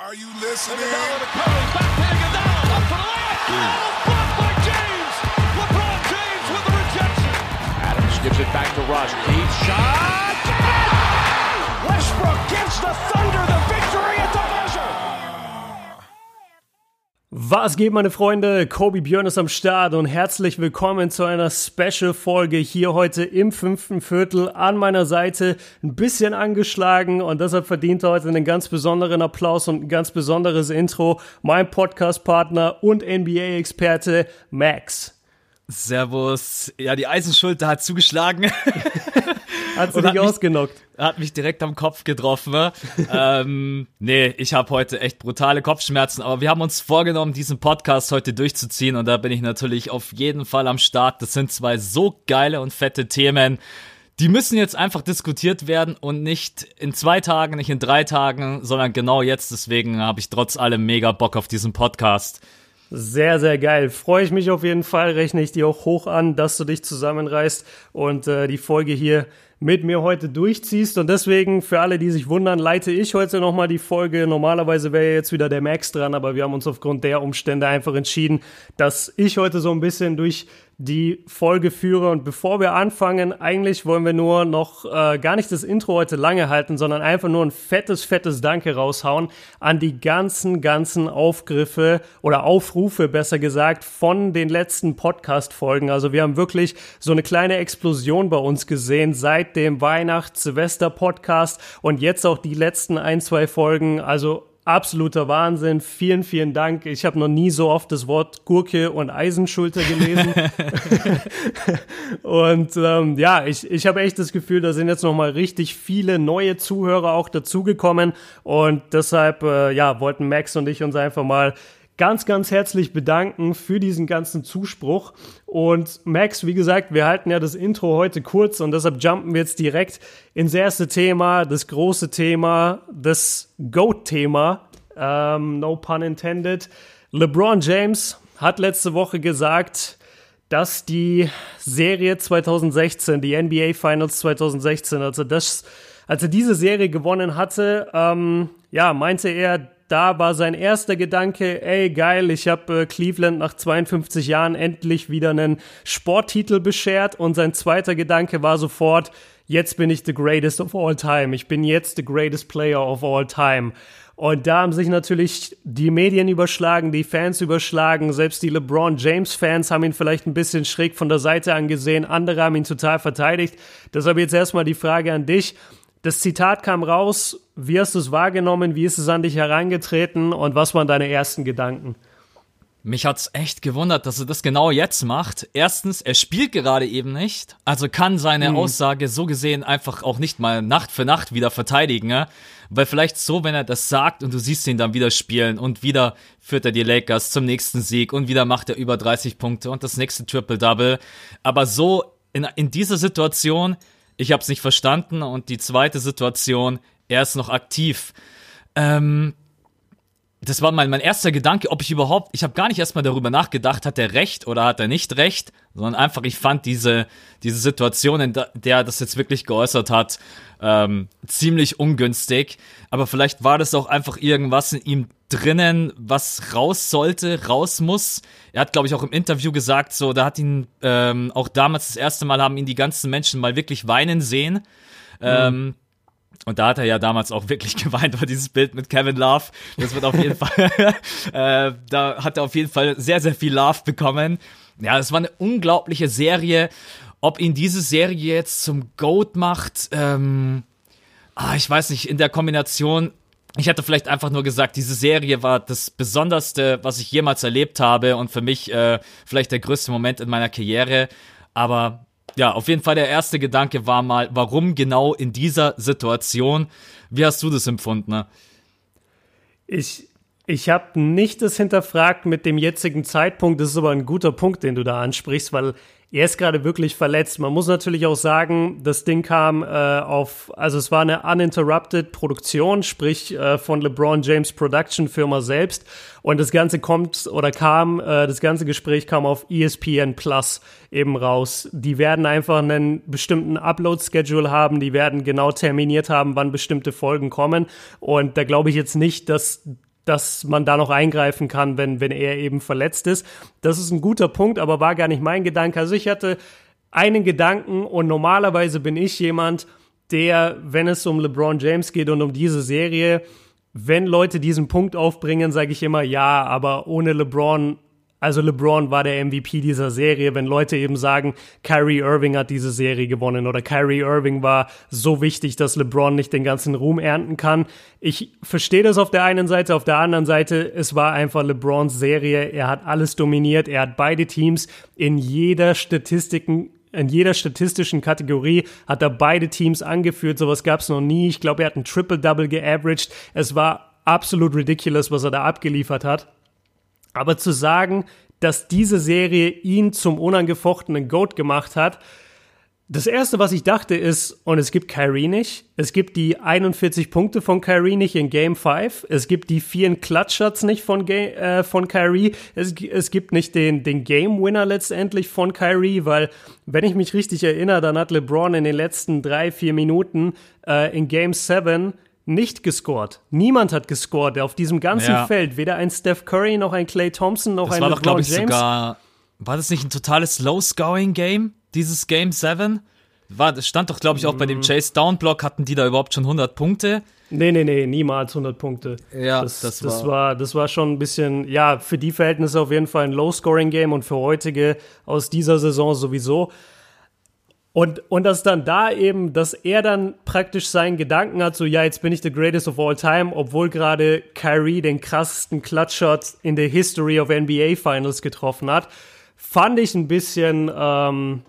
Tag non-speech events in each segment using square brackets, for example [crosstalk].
Are you listening? Iguodala to Curry, back to Iguodala, up for the layup. Oh, blocked by James. LeBron James with the rejection. Adams gives it back to Rush. Deep shot. Westbrook gives the Thunder the Was geht, meine Freunde? Kobe Björn ist am Start und herzlich willkommen zu einer Special-Folge hier heute im fünften Viertel an meiner Seite. Ein bisschen angeschlagen und deshalb verdient er heute einen ganz besonderen Applaus und ein ganz besonderes Intro. Mein Podcast-Partner und NBA-Experte Max. Servus. Ja, die Eisenschulter hat zugeschlagen. [laughs] Hat sie dich ausgenockt? hat mich direkt am Kopf getroffen. [laughs] ähm, nee, ich habe heute echt brutale Kopfschmerzen, aber wir haben uns vorgenommen, diesen Podcast heute durchzuziehen und da bin ich natürlich auf jeden Fall am Start. Das sind zwei so geile und fette Themen. Die müssen jetzt einfach diskutiert werden und nicht in zwei Tagen, nicht in drei Tagen, sondern genau jetzt. Deswegen habe ich trotz allem mega Bock auf diesen Podcast. Sehr, sehr geil. Freue ich mich auf jeden Fall, rechne ich dir auch hoch an, dass du dich zusammenreißt und äh, die Folge hier mit mir heute durchziehst. Und deswegen, für alle, die sich wundern, leite ich heute nochmal die Folge. Normalerweise wäre jetzt wieder der Max dran, aber wir haben uns aufgrund der Umstände einfach entschieden, dass ich heute so ein bisschen durch die Folge führe. Und bevor wir anfangen, eigentlich wollen wir nur noch äh, gar nicht das Intro heute lange halten, sondern einfach nur ein fettes, fettes Danke raushauen an die ganzen, ganzen Aufgriffe oder Aufrufe, besser gesagt, von den letzten Podcast-Folgen. Also wir haben wirklich so eine kleine Explosion bei uns gesehen seit dem Weihnachts-Silvester-Podcast und jetzt auch die letzten ein, zwei Folgen. Also Absoluter Wahnsinn. Vielen, vielen Dank. Ich habe noch nie so oft das Wort Gurke und Eisenschulter gelesen. [laughs] und ähm, ja, ich, ich habe echt das Gefühl, da sind jetzt noch mal richtig viele neue Zuhörer auch dazugekommen. Und deshalb äh, ja, wollten Max und ich uns einfach mal ganz, ganz herzlich bedanken für diesen ganzen Zuspruch. Und Max, wie gesagt, wir halten ja das Intro heute kurz und deshalb jumpen wir jetzt direkt ins erste Thema, das große Thema, das GOAT-Thema. Ähm, no pun intended. LeBron James hat letzte Woche gesagt, dass die Serie 2016, die NBA Finals 2016, also das, als er diese Serie gewonnen hatte, ähm, ja, meinte er, da war sein erster Gedanke, ey geil, ich habe äh, Cleveland nach 52 Jahren endlich wieder einen Sporttitel beschert und sein zweiter Gedanke war sofort, jetzt bin ich the greatest of all time, ich bin jetzt the greatest player of all time. Und da haben sich natürlich die Medien überschlagen, die Fans überschlagen, selbst die LeBron James Fans haben ihn vielleicht ein bisschen schräg von der Seite angesehen, andere haben ihn total verteidigt. Deshalb jetzt erstmal die Frage an dich. Das Zitat kam raus, wie hast du es wahrgenommen, wie ist es an dich herangetreten und was waren deine ersten Gedanken? Mich hat's echt gewundert, dass er das genau jetzt macht. Erstens, er spielt gerade eben nicht, also kann seine Aussage so gesehen einfach auch nicht mal Nacht für Nacht wieder verteidigen, ja? weil vielleicht so, wenn er das sagt und du siehst ihn dann wieder spielen und wieder führt er die Lakers zum nächsten Sieg und wieder macht er über 30 Punkte und das nächste Triple-Double, aber so in, in dieser Situation, ich hab's nicht verstanden und die zweite Situation, er ist noch aktiv. Ähm, das war mein, mein erster Gedanke, ob ich überhaupt, ich habe gar nicht erstmal darüber nachgedacht, hat er recht oder hat er nicht recht, sondern einfach, ich fand diese, diese Situation, in der er das jetzt wirklich geäußert hat, ähm, ziemlich ungünstig. Aber vielleicht war das auch einfach irgendwas in ihm drinnen, was raus sollte, raus muss. Er hat, glaube ich, auch im Interview gesagt, so, da hat ihn ähm, auch damals das erste Mal haben ihn die ganzen Menschen mal wirklich weinen sehen. Ähm, und da hat er ja damals auch wirklich [laughs] geweint, war dieses Bild mit Kevin Love. Das wird auf jeden Fall, [laughs] äh, da hat er auf jeden Fall sehr, sehr viel Love bekommen. Ja, es war eine unglaubliche Serie. Ob ihn diese Serie jetzt zum GOAT macht, ähm, ah, ich weiß nicht, in der Kombination. Ich hätte vielleicht einfach nur gesagt, diese Serie war das Besonderste, was ich jemals erlebt habe und für mich äh, vielleicht der größte Moment in meiner Karriere. Aber ja, auf jeden Fall der erste Gedanke war mal, warum genau in dieser Situation? Wie hast du das empfunden? Ne? Ich, ich habe nicht das hinterfragt mit dem jetzigen Zeitpunkt. Das ist aber ein guter Punkt, den du da ansprichst, weil er ist gerade wirklich verletzt. Man muss natürlich auch sagen, das Ding kam äh, auf, also es war eine uninterrupted Produktion, sprich äh, von LeBron James Production Firma selbst. Und das Ganze kommt oder kam, äh, das ganze Gespräch kam auf ESPN Plus eben raus. Die werden einfach einen bestimmten Upload-Schedule haben, die werden genau terminiert haben, wann bestimmte Folgen kommen. Und da glaube ich jetzt nicht, dass dass man da noch eingreifen kann, wenn, wenn er eben verletzt ist. Das ist ein guter Punkt, aber war gar nicht mein Gedanke. Also ich hatte einen Gedanken und normalerweise bin ich jemand, der, wenn es um LeBron James geht und um diese Serie, wenn Leute diesen Punkt aufbringen, sage ich immer ja, aber ohne LeBron also LeBron war der MVP dieser Serie, wenn Leute eben sagen, Kyrie Irving hat diese Serie gewonnen oder Kyrie Irving war so wichtig, dass LeBron nicht den ganzen Ruhm ernten kann. Ich verstehe das auf der einen Seite, auf der anderen Seite, es war einfach LeBrons Serie. Er hat alles dominiert, er hat beide Teams in jeder Statistiken in jeder statistischen Kategorie hat er beide Teams angeführt. Sowas gab es noch nie. Ich glaube, er hat ein Triple-Double geaveraged. Es war absolut ridiculous, was er da abgeliefert hat. Aber zu sagen, dass diese Serie ihn zum unangefochtenen Goat gemacht hat, das erste, was ich dachte, ist, und es gibt Kyrie nicht. Es gibt die 41 Punkte von Kyrie nicht in Game 5. Es gibt die vielen Clutch-Shots nicht von, äh, von Kyrie. Es, es gibt nicht den, den Game-Winner letztendlich von Kyrie, weil, wenn ich mich richtig erinnere, dann hat LeBron in den letzten drei, vier Minuten äh, in Game 7 nicht gescored. Niemand hat gescored auf diesem ganzen ja. Feld. Weder ein Steph Curry, noch ein Clay Thompson, noch das ein war LeBron doch, ich, James. Sogar, war das nicht ein totales Low-Scoring-Game, dieses Game 7? War, das stand doch, glaube ich, auch bei dem mm. Chase Down Block, hatten die da überhaupt schon 100 Punkte? Nee, nee, nee, niemals 100 Punkte. Ja, das, das, war, das war, das war schon ein bisschen, ja, für die Verhältnisse auf jeden Fall ein Low-Scoring-Game und für heutige aus dieser Saison sowieso. Und, und dass dann da eben, dass er dann praktisch seinen Gedanken hat, so, ja, jetzt bin ich the greatest of all time, obwohl gerade Kyrie den krassesten Clutchshot in der History of NBA Finals getroffen hat, fand ich ein bisschen ähm,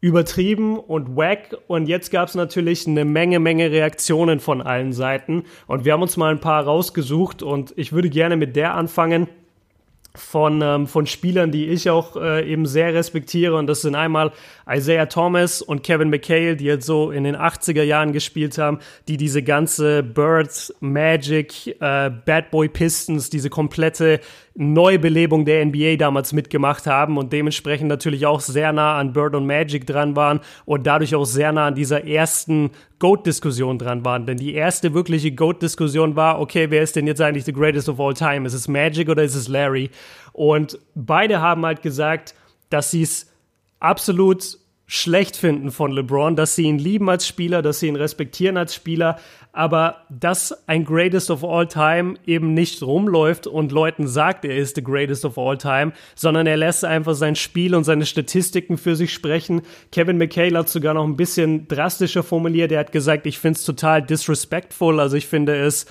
übertrieben und wack. Und jetzt gab es natürlich eine Menge, Menge Reaktionen von allen Seiten. Und wir haben uns mal ein paar rausgesucht und ich würde gerne mit der anfangen von, ähm, von Spielern, die ich auch äh, eben sehr respektiere. Und das sind einmal Isaiah Thomas und Kevin McHale, die jetzt so in den 80er Jahren gespielt haben, die diese ganze Bird, Magic, äh, Bad Boy Pistons, diese komplette Neubelebung der NBA damals mitgemacht haben und dementsprechend natürlich auch sehr nah an Bird und Magic dran waren und dadurch auch sehr nah an dieser ersten GOAT-Diskussion dran waren. Denn die erste wirkliche GOAT-Diskussion war, okay, wer ist denn jetzt eigentlich the greatest of all time? Ist es Magic oder ist es Larry? Und beide haben halt gesagt, dass sie es absolut schlecht finden von LeBron, dass sie ihn lieben als Spieler, dass sie ihn respektieren als Spieler, aber dass ein Greatest of All Time eben nicht rumläuft und Leuten sagt, er ist the Greatest of All Time, sondern er lässt einfach sein Spiel und seine Statistiken für sich sprechen. Kevin McHale hat sogar noch ein bisschen drastischer formuliert. Er hat gesagt, ich finde es total disrespectful, also ich finde es,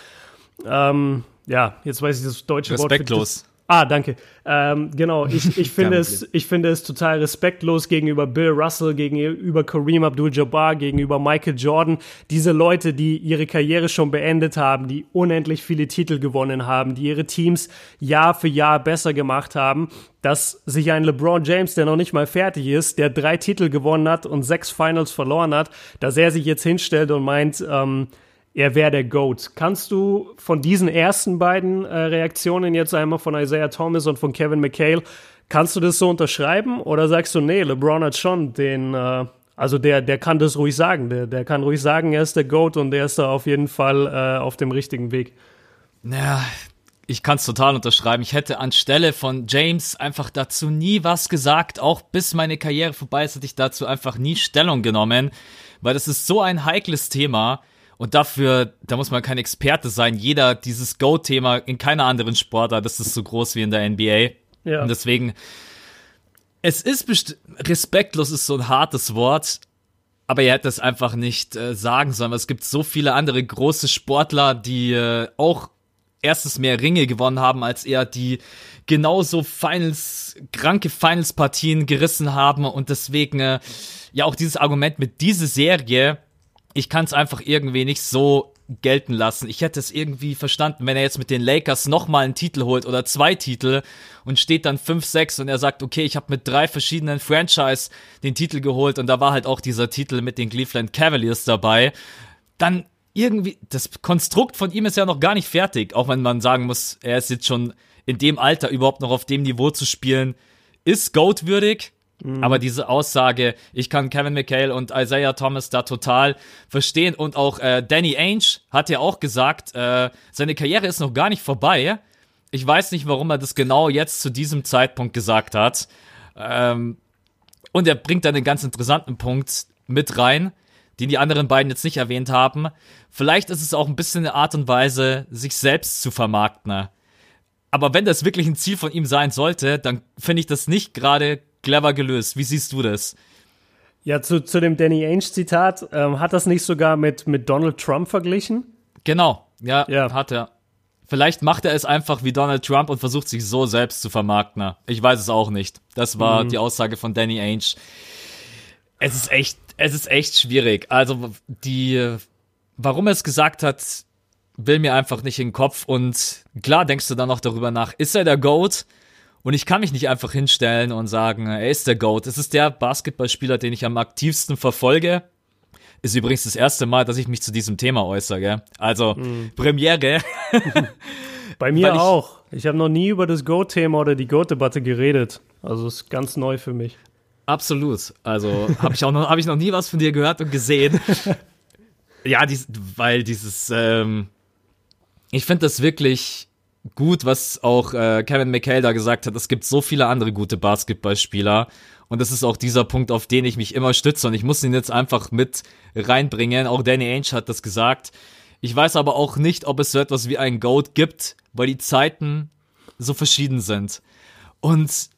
ähm, ja, jetzt weiß ich das deutsche Respektlos. Wort. Respektlos. Ah, danke. Ähm, genau, ich, [laughs] ich, finde es, ich finde es total respektlos gegenüber Bill Russell, gegenüber Kareem Abdul-Jabbar, gegenüber Michael Jordan. Diese Leute, die ihre Karriere schon beendet haben, die unendlich viele Titel gewonnen haben, die ihre Teams Jahr für Jahr besser gemacht haben, dass sich ein LeBron James, der noch nicht mal fertig ist, der drei Titel gewonnen hat und sechs Finals verloren hat, dass er sich jetzt hinstellt und meint, ähm, er wäre der GOAT. Kannst du von diesen ersten beiden äh, Reaktionen jetzt einmal von Isaiah Thomas und von Kevin McHale, kannst du das so unterschreiben oder sagst du, nee, LeBron hat schon den, äh, also der, der kann das ruhig sagen, der, der kann ruhig sagen, er ist der GOAT und der ist da auf jeden Fall äh, auf dem richtigen Weg. Naja, ich kann es total unterschreiben. Ich hätte anstelle von James einfach dazu nie was gesagt. Auch bis meine Karriere vorbei ist, hätte ich dazu einfach nie Stellung genommen, weil das ist so ein heikles Thema. Und dafür, da muss man kein Experte sein. Jeder, dieses Go-Thema in keiner anderen Sportart, das ist so groß wie in der NBA. Ja. Und deswegen, es ist respektlos ist so ein hartes Wort, aber er hätte es einfach nicht äh, sagen sollen. Es gibt so viele andere große Sportler, die äh, auch erstes mehr Ringe gewonnen haben als er, die genauso Finals, kranke Finals-Partien gerissen haben und deswegen äh, ja auch dieses Argument mit dieser Serie ich kann es einfach irgendwie nicht so gelten lassen. Ich hätte es irgendwie verstanden, wenn er jetzt mit den Lakers nochmal einen Titel holt oder zwei Titel und steht dann 5-6 und er sagt, okay, ich habe mit drei verschiedenen Franchise den Titel geholt und da war halt auch dieser Titel mit den Cleveland Cavaliers dabei. Dann irgendwie, das Konstrukt von ihm ist ja noch gar nicht fertig, auch wenn man sagen muss, er ist jetzt schon in dem Alter überhaupt noch auf dem Niveau zu spielen, ist GOAT würdig Mhm. Aber diese Aussage, ich kann Kevin McHale und Isaiah Thomas da total verstehen. Und auch äh, Danny Ainge hat ja auch gesagt, äh, seine Karriere ist noch gar nicht vorbei. Ich weiß nicht, warum er das genau jetzt zu diesem Zeitpunkt gesagt hat. Ähm, und er bringt dann einen ganz interessanten Punkt mit rein, den die anderen beiden jetzt nicht erwähnt haben. Vielleicht ist es auch ein bisschen eine Art und Weise, sich selbst zu vermarkten. Aber wenn das wirklich ein Ziel von ihm sein sollte, dann finde ich das nicht gerade clever gelöst. Wie siehst du das? Ja, zu, zu dem Danny Ainge-Zitat, ähm, hat das nicht sogar mit, mit Donald Trump verglichen? Genau, ja, Ja. hat er. Vielleicht macht er es einfach wie Donald Trump und versucht sich so selbst zu vermarkten. Ich weiß es auch nicht. Das war die Aussage von Danny Ainge. Es ist echt, es ist echt schwierig. Also die, warum er es gesagt hat, will mir einfach nicht in den Kopf. Und klar denkst du dann noch darüber nach, ist er der Goat? Und ich kann mich nicht einfach hinstellen und sagen, er ist der Goat. Es ist der Basketballspieler, den ich am aktivsten verfolge. Ist übrigens das erste Mal, dass ich mich zu diesem Thema äußere. Gell? Also Premiere. [laughs] Bei mir ich- auch. Ich habe noch nie über das Go-Thema oder die Go-Debatte geredet. Also ist ganz neu für mich. Absolut. Also habe ich auch noch, habe ich noch nie was von dir gehört und gesehen. [laughs] ja, dies, weil dieses, ähm, ich finde das wirklich gut, was auch äh, Kevin McHale da gesagt hat. Es gibt so viele andere gute Basketballspieler und das ist auch dieser Punkt, auf den ich mich immer stütze und ich muss ihn jetzt einfach mit reinbringen. Auch Danny Ainge hat das gesagt. Ich weiß aber auch nicht, ob es so etwas wie ein Goat gibt, weil die Zeiten so verschieden sind. Und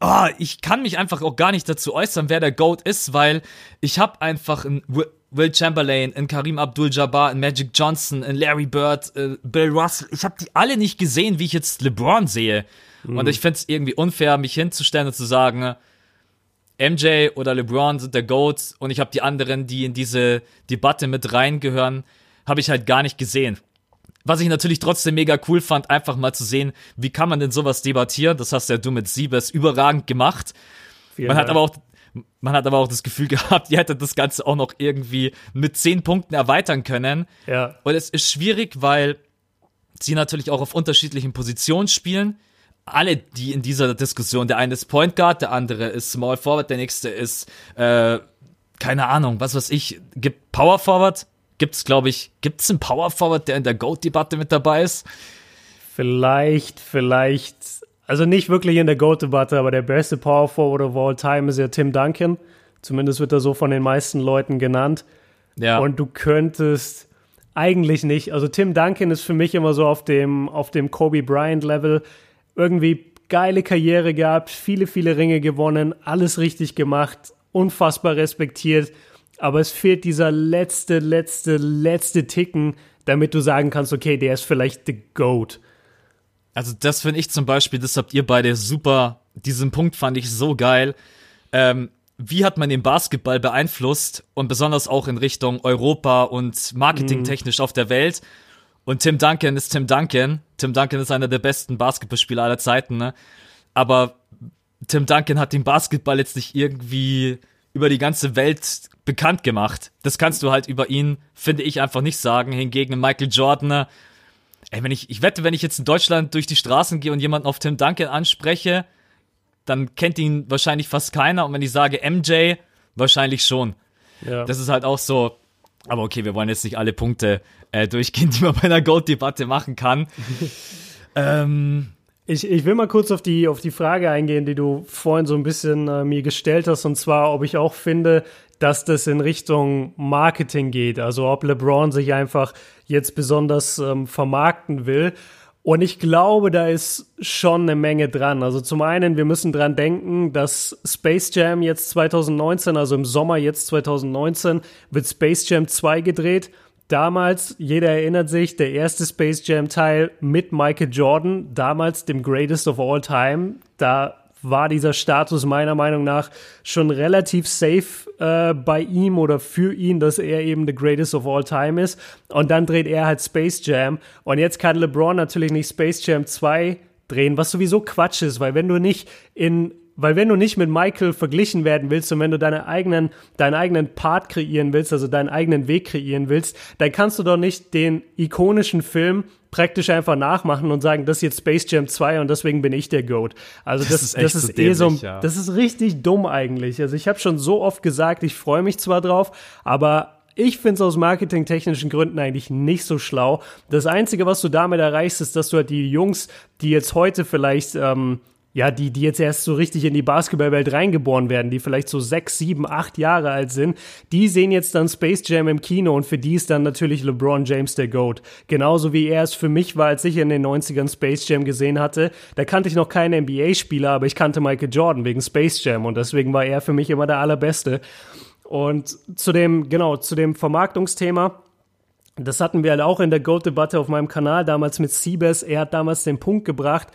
ah, ich kann mich einfach auch gar nicht dazu äußern, wer der GOAT ist, weil ich habe einfach Wi- Will Chamberlain, einen Karim Abdul-Jabbar, einen Magic Johnson, einen Larry Bird, äh, Bill Russell. Ich habe die alle nicht gesehen, wie ich jetzt LeBron sehe. Und ich find's irgendwie unfair, mich hinzustellen und zu sagen, MJ oder LeBron sind der GOAT und ich habe die anderen, die in diese Debatte mit reingehören, habe ich halt gar nicht gesehen. Was ich natürlich trotzdem mega cool fand, einfach mal zu sehen, wie kann man denn sowas debattieren? Das hast ja du mit Siebes überragend gemacht. Vielen Man hat Dank. aber auch, man hat aber auch das Gefühl [laughs] gehabt, ihr hättet das Ganze auch noch irgendwie mit zehn Punkten erweitern können. Ja. Und es ist schwierig, weil sie natürlich auch auf unterschiedlichen Positionen spielen. Alle, die in dieser Diskussion, der eine ist Point Guard, der andere ist Small Forward, der nächste ist, äh, keine Ahnung, was weiß ich, gibt Power Forward, gibt's, glaube ich, gibt's einen Power Forward, der in der GOAT-Debatte mit dabei ist? Vielleicht, vielleicht, also nicht wirklich in der GOAT-Debatte, aber der beste Power Forward of all time ist ja Tim Duncan. Zumindest wird er so von den meisten Leuten genannt. Ja. Und du könntest eigentlich nicht, also Tim Duncan ist für mich immer so auf dem, auf dem Kobe Bryant-Level. Irgendwie geile Karriere gehabt, viele, viele Ringe gewonnen, alles richtig gemacht, unfassbar respektiert. Aber es fehlt dieser letzte, letzte, letzte Ticken, damit du sagen kannst, okay, der ist vielleicht the GOAT. Also das finde ich zum Beispiel, das habt ihr beide super, diesen Punkt fand ich so geil. Ähm, wie hat man den Basketball beeinflusst und besonders auch in Richtung Europa und marketingtechnisch auf der Welt? Und Tim Duncan ist Tim Duncan. Tim Duncan ist einer der besten Basketballspieler aller Zeiten, ne? Aber Tim Duncan hat den Basketball jetzt nicht irgendwie über die ganze Welt bekannt gemacht. Das kannst du halt über ihn, finde ich, einfach nicht sagen. Hingegen Michael Jordan, ne? Ey, wenn ich, ich wette, wenn ich jetzt in Deutschland durch die Straßen gehe und jemanden auf Tim Duncan anspreche, dann kennt ihn wahrscheinlich fast keiner. Und wenn ich sage MJ, wahrscheinlich schon. Ja. Das ist halt auch so. Aber okay, wir wollen jetzt nicht alle Punkte äh, durchgehen, [laughs] die man bei einer Gold-Debatte machen kann. [laughs] ähm, Ich, ich will mal kurz auf die, auf die Frage eingehen, die du vorhin so ein bisschen äh, mir gestellt hast, und zwar, ob ich auch finde, dass das in Richtung Marketing geht, also ob LeBron sich einfach jetzt besonders ähm, vermarkten will. Und ich glaube, da ist schon eine Menge dran. Also zum einen, wir müssen dran denken, dass Space Jam jetzt 2019, also im Sommer jetzt 2019, wird Space Jam 2 gedreht. Damals, jeder erinnert sich, der erste Space Jam Teil mit Michael Jordan, damals dem Greatest of All Time. Da war dieser Status meiner Meinung nach schon relativ safe äh, bei ihm oder für ihn, dass er eben the greatest of all time ist. Und dann dreht er halt Space Jam. Und jetzt kann LeBron natürlich nicht Space Jam 2 drehen, was sowieso Quatsch ist, weil wenn du nicht in weil wenn du nicht mit Michael verglichen werden willst und wenn du deine eigenen, deinen eigenen Part kreieren willst, also deinen eigenen Weg kreieren willst, dann kannst du doch nicht den ikonischen Film praktisch einfach nachmachen und sagen, das ist jetzt Space Jam 2 und deswegen bin ich der Goat. Also das, ist das echt ist, so eh so, dämlich, ja. das ist richtig dumm eigentlich. Also ich habe schon so oft gesagt, ich freue mich zwar drauf, aber ich finde es aus marketingtechnischen Gründen eigentlich nicht so schlau. Das Einzige, was du damit erreichst, ist, dass du halt die Jungs, die jetzt heute vielleicht ähm, ja, die, die jetzt erst so richtig in die Basketballwelt reingeboren werden, die vielleicht so sechs, sieben, acht Jahre alt sind, die sehen jetzt dann Space Jam im Kino und für die ist dann natürlich LeBron James der GOAT. Genauso wie er es für mich war, als ich in den 90ern Space Jam gesehen hatte. Da kannte ich noch keinen NBA-Spieler, aber ich kannte Michael Jordan wegen Space Jam und deswegen war er für mich immer der allerbeste. Und zu dem, genau, zu dem Vermarktungsthema. Das hatten wir halt auch in der GOAT-Debatte auf meinem Kanal damals mit Siebes. Er hat damals den Punkt gebracht,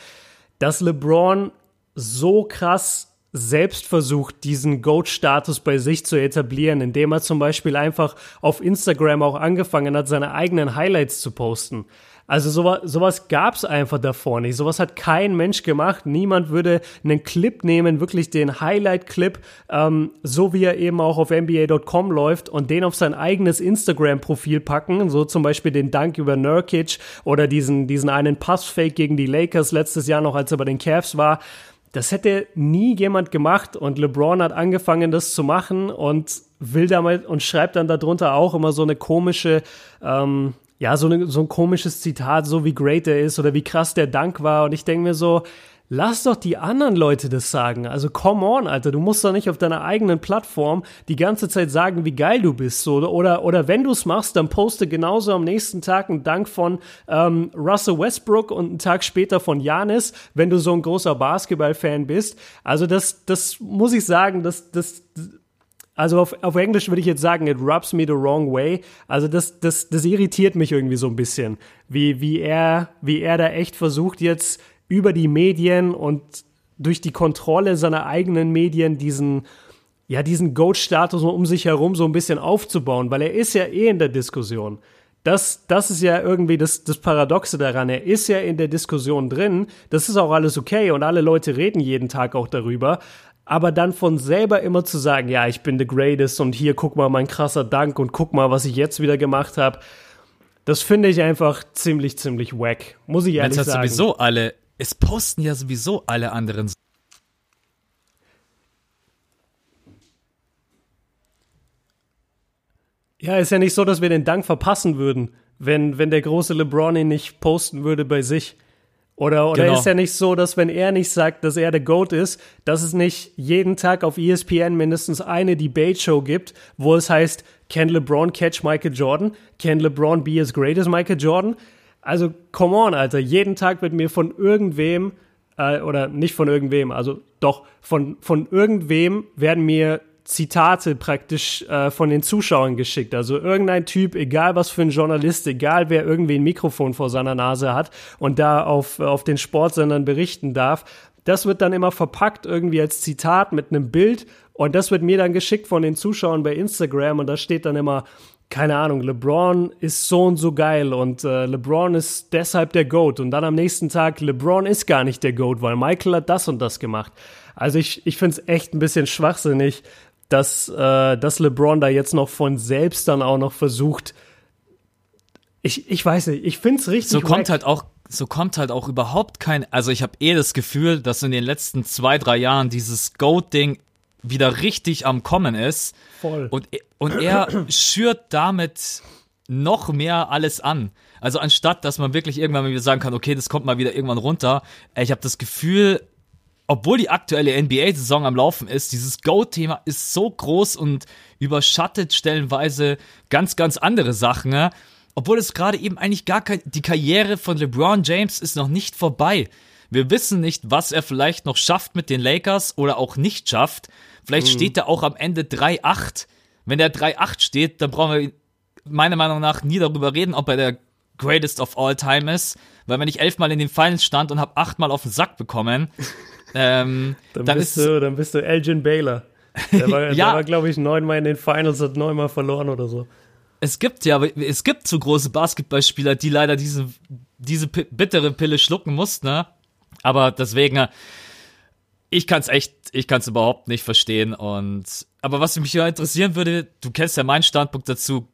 dass LeBron so krass selbst versucht, diesen GOAT-Status bei sich zu etablieren, indem er zum Beispiel einfach auf Instagram auch angefangen hat, seine eigenen Highlights zu posten. Also sowas, sowas gab es einfach davor nicht. Sowas hat kein Mensch gemacht. Niemand würde einen Clip nehmen, wirklich den Highlight-Clip, ähm, so wie er eben auch auf NBA.com läuft und den auf sein eigenes Instagram-Profil packen. So zum Beispiel den Dank über Nurkic oder diesen, diesen einen Passfake gegen die Lakers letztes Jahr noch, als er bei den Cavs war. Das hätte nie jemand gemacht und LeBron hat angefangen, das zu machen und will damit und schreibt dann darunter auch immer so eine komische, ähm, ja, so, eine, so ein komisches Zitat, so wie great er ist oder wie krass der Dank war. Und ich denke mir so, lass doch die anderen Leute das sagen. Also come on, Alter, du musst doch nicht auf deiner eigenen Plattform die ganze Zeit sagen, wie geil du bist. So, oder, oder wenn du es machst, dann poste genauso am nächsten Tag einen Dank von ähm, Russell Westbrook und einen Tag später von Janis, wenn du so ein großer Basketball-Fan bist. Also das, das muss ich sagen, das, das, also auf, auf Englisch würde ich jetzt sagen, it rubs me the wrong way. Also das, das, das irritiert mich irgendwie so ein bisschen, wie, wie, er, wie er da echt versucht, jetzt über die Medien und durch die Kontrolle seiner eigenen Medien diesen, ja, diesen Goat-Status um sich herum so ein bisschen aufzubauen, weil er ist ja eh in der Diskussion. Das, das ist ja irgendwie das, das Paradoxe daran. Er ist ja in der Diskussion drin. Das ist auch alles okay und alle Leute reden jeden Tag auch darüber aber dann von selber immer zu sagen, ja, ich bin the greatest und hier guck mal mein krasser Dank und guck mal, was ich jetzt wieder gemacht habe. Das finde ich einfach ziemlich, ziemlich wack. Muss ich ehrlich Jetzt sagen. sowieso alle, es posten ja sowieso alle anderen. Ja, ist ja nicht so, dass wir den Dank verpassen würden, wenn, wenn der große LeBron ihn nicht posten würde bei sich. Oder, oder Genau. ist ja nicht so, dass wenn er nicht sagt, dass er der GOAT ist, dass es nicht jeden Tag auf ESPN mindestens eine Debate-Show gibt, wo es heißt, can LeBron catch Michael Jordan? Can LeBron be as great as Michael Jordan? Also, come on, Alter. Jeden Tag wird mir von irgendwem, äh, oder nicht von irgendwem, also doch, von, von irgendwem werden mir Zitate praktisch äh, von den Zuschauern geschickt. Also irgendein Typ, egal was für ein Journalist, egal wer irgendwie ein Mikrofon vor seiner Nase hat und da auf, auf den Sportsendern berichten darf, das wird dann immer verpackt irgendwie als Zitat mit einem Bild und das wird mir dann geschickt von den Zuschauern bei Instagram und da steht dann immer, keine Ahnung, LeBron ist so und so geil und äh, LeBron ist deshalb der GOAT und dann am nächsten Tag, LeBron ist gar nicht der GOAT, weil Michael hat das und das gemacht. Also ich, ich finde es echt ein bisschen schwachsinnig, dass, äh, dass LeBron da jetzt noch von selbst dann auch noch versucht. Ich, ich weiß nicht, ich finde es richtig. So kommt wack. halt auch, so kommt halt auch überhaupt kein, also ich habe eh das Gefühl, dass in den letzten zwei, drei Jahren dieses Goat-Ding wieder richtig am Kommen ist. Voll. Und, und er schürt damit noch mehr alles an. Also anstatt, dass man wirklich irgendwann mal wieder sagen kann, okay, das kommt mal wieder irgendwann runter. Ich habe das Gefühl, obwohl die aktuelle NBA-Saison am Laufen ist, dieses Go-Thema ist so groß und überschattet stellenweise ganz, ganz andere Sachen. Ne? Obwohl es gerade eben eigentlich gar kein, die Karriere von LeBron James ist noch nicht vorbei. Wir wissen nicht, was er vielleicht noch schafft mit den Lakers oder auch nicht schafft. Vielleicht steht er auch am Ende 3-8. Wenn der 3-8 steht, dann brauchen wir meiner Meinung nach nie darüber reden, ob er der greatest of all time ist. Weil wenn ich elfmal in den Finals stand und habe achtmal auf den Sack bekommen, [laughs] ähm, dann, dann bist ist du, dann bist du Elgin Baylor. Der war, [laughs] Ja. war glaube ich, neunmal in den Finals, hat neunmal verloren oder so. es gibt ja, es gibt so große Basketballspieler, die leider diese, diese bittere Pille schlucken mussten, ne? Aber deswegen, ich kann es echt, ich kann es überhaupt nicht verstehen. Und aber was mich ja interessieren würde, du kennst ja meinen Standpunkt dazu,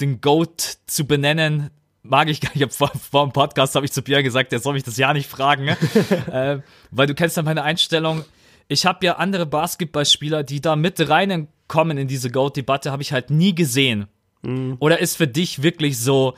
den Goat zu benennen, mag ich gar nicht. Vor, vor dem Podcast habe ich zu Pierre gesagt, der soll mich das ja nicht fragen, ne? [laughs] äh, weil du kennst ja meine Einstellung. Ich habe ja andere Basketballspieler, die da mit reinkommen in diese Goat-Debatte, habe ich halt nie gesehen. Mhm. Oder ist für dich wirklich so,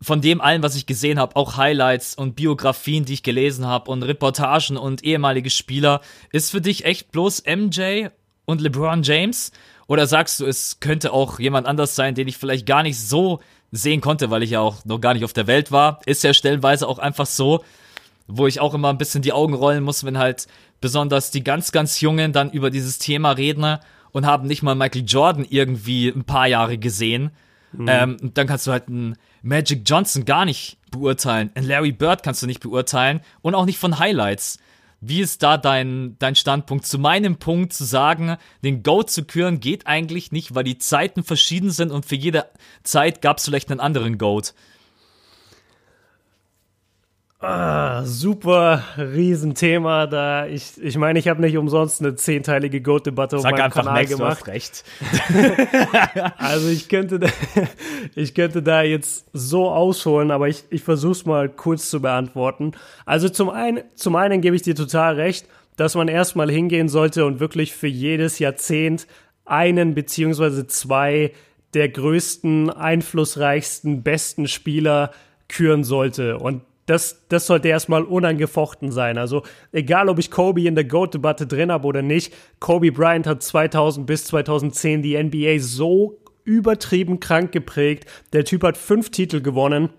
von dem allen, was ich gesehen habe, auch Highlights und Biografien, die ich gelesen habe und Reportagen und ehemalige Spieler, ist für dich echt bloß MJ und LeBron James? Oder sagst du, es könnte auch jemand anders sein, den ich vielleicht gar nicht so sehen konnte, weil ich ja auch noch gar nicht auf der Welt war? Ist ja stellenweise auch einfach so, wo ich auch immer ein bisschen die Augen rollen muss, wenn halt besonders die ganz, ganz Jungen dann über dieses Thema reden und haben nicht mal Michael Jordan irgendwie ein paar Jahre gesehen. Mhm. Ähm, dann kannst du halt einen Magic Johnson gar nicht beurteilen. Einen Larry Bird kannst du nicht beurteilen und auch nicht von Highlights. Wie ist da dein, dein Standpunkt zu meinem Punkt zu sagen, den Goat zu küren geht eigentlich nicht, weil die Zeiten verschieden sind und für jede Zeit gab es vielleicht einen anderen Goat. Ah, super Riesenthema da. Ich, ich meine, ich habe nicht umsonst eine zehnteilige Goat-Debatte auf meinem Kanal Max, gemacht. recht. [laughs] [laughs] also ich könnte, da, [laughs] ich könnte da jetzt so ausholen, aber ich, ich versuche es mal kurz zu beantworten. Also zum einen, zum einen gebe ich dir total recht, dass man erstmal hingehen sollte und wirklich für jedes Jahrzehnt einen beziehungsweise zwei der größten, einflussreichsten, besten Spieler küren sollte. Und das, das sollte erstmal unangefochten sein. Also egal, ob ich Kobe in der GOAT-Debatte drin habe oder nicht, Kobe Bryant hat 2000 bis 2010 die NBA so übertrieben krank geprägt. Der Typ hat fünf Titel gewonnen.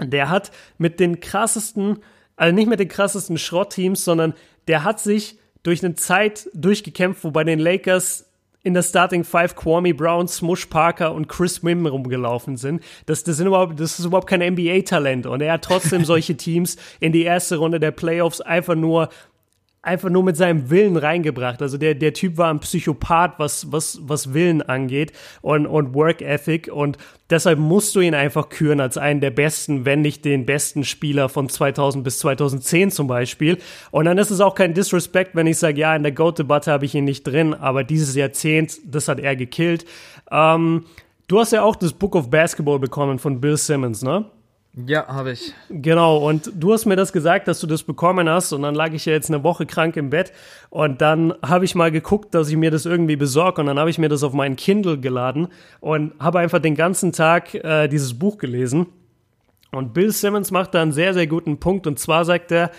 Der hat mit den krassesten, also nicht mit den krassesten Schrottteams, sondern der hat sich durch eine Zeit durchgekämpft, wo bei den Lakers in der Starting Five Kwame Brown, Smush Parker und Chris Wim rumgelaufen sind. Das, das, sind überhaupt, das ist überhaupt kein NBA-Talent. Und er hat trotzdem [laughs] solche Teams in die erste Runde der Playoffs einfach nur einfach nur mit seinem Willen reingebracht. Also der, der Typ war ein Psychopath, was, was, was Willen angeht und, und Work Ethic und deshalb musst du ihn einfach küren als einen der besten, wenn nicht den besten Spieler von 2000 bis 2010 zum Beispiel. Und dann ist es auch kein Disrespect, wenn ich sage, ja, in der GOAT-Debatte habe ich ihn nicht drin, aber dieses Jahrzehnt, das hat er gekillt. Ähm, du hast ja auch das Book of Basketball bekommen von Bill Simmons, ne? Ja, habe ich. Genau, und du hast mir das gesagt, dass du das bekommen hast und dann lag ich ja jetzt eine Woche krank im Bett und dann habe ich mal geguckt, dass ich mir das irgendwie besorge und dann habe ich mir das auf meinen Kindle geladen und habe einfach den ganzen Tag äh, dieses Buch gelesen. Und Bill Simmons macht da einen sehr, sehr guten Punkt und zwar sagt er,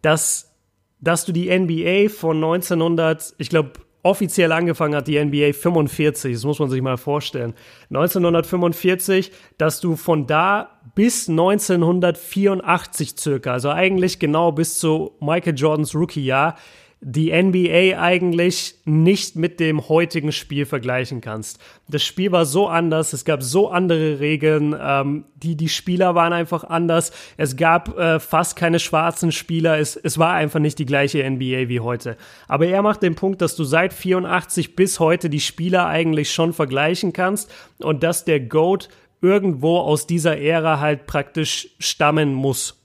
dass, dass du die NBA von 1900, ich glaube, offiziell angefangen hat die NBA 45, das muss man sich mal vorstellen. 1945, dass du von da bis 1984 circa, also eigentlich genau bis zu Michael Jordans Rookie-Jahr, die NBA eigentlich nicht mit dem heutigen Spiel vergleichen kannst. Das Spiel war so anders, es gab so andere Regeln, ähm, die, die Spieler waren einfach anders, es gab äh, fast keine schwarzen Spieler, es, es war einfach nicht die gleiche NBA wie heute. Aber er macht den Punkt, dass du seit 84 bis heute die Spieler eigentlich schon vergleichen kannst und dass der GOAT irgendwo aus dieser Ära halt praktisch stammen muss.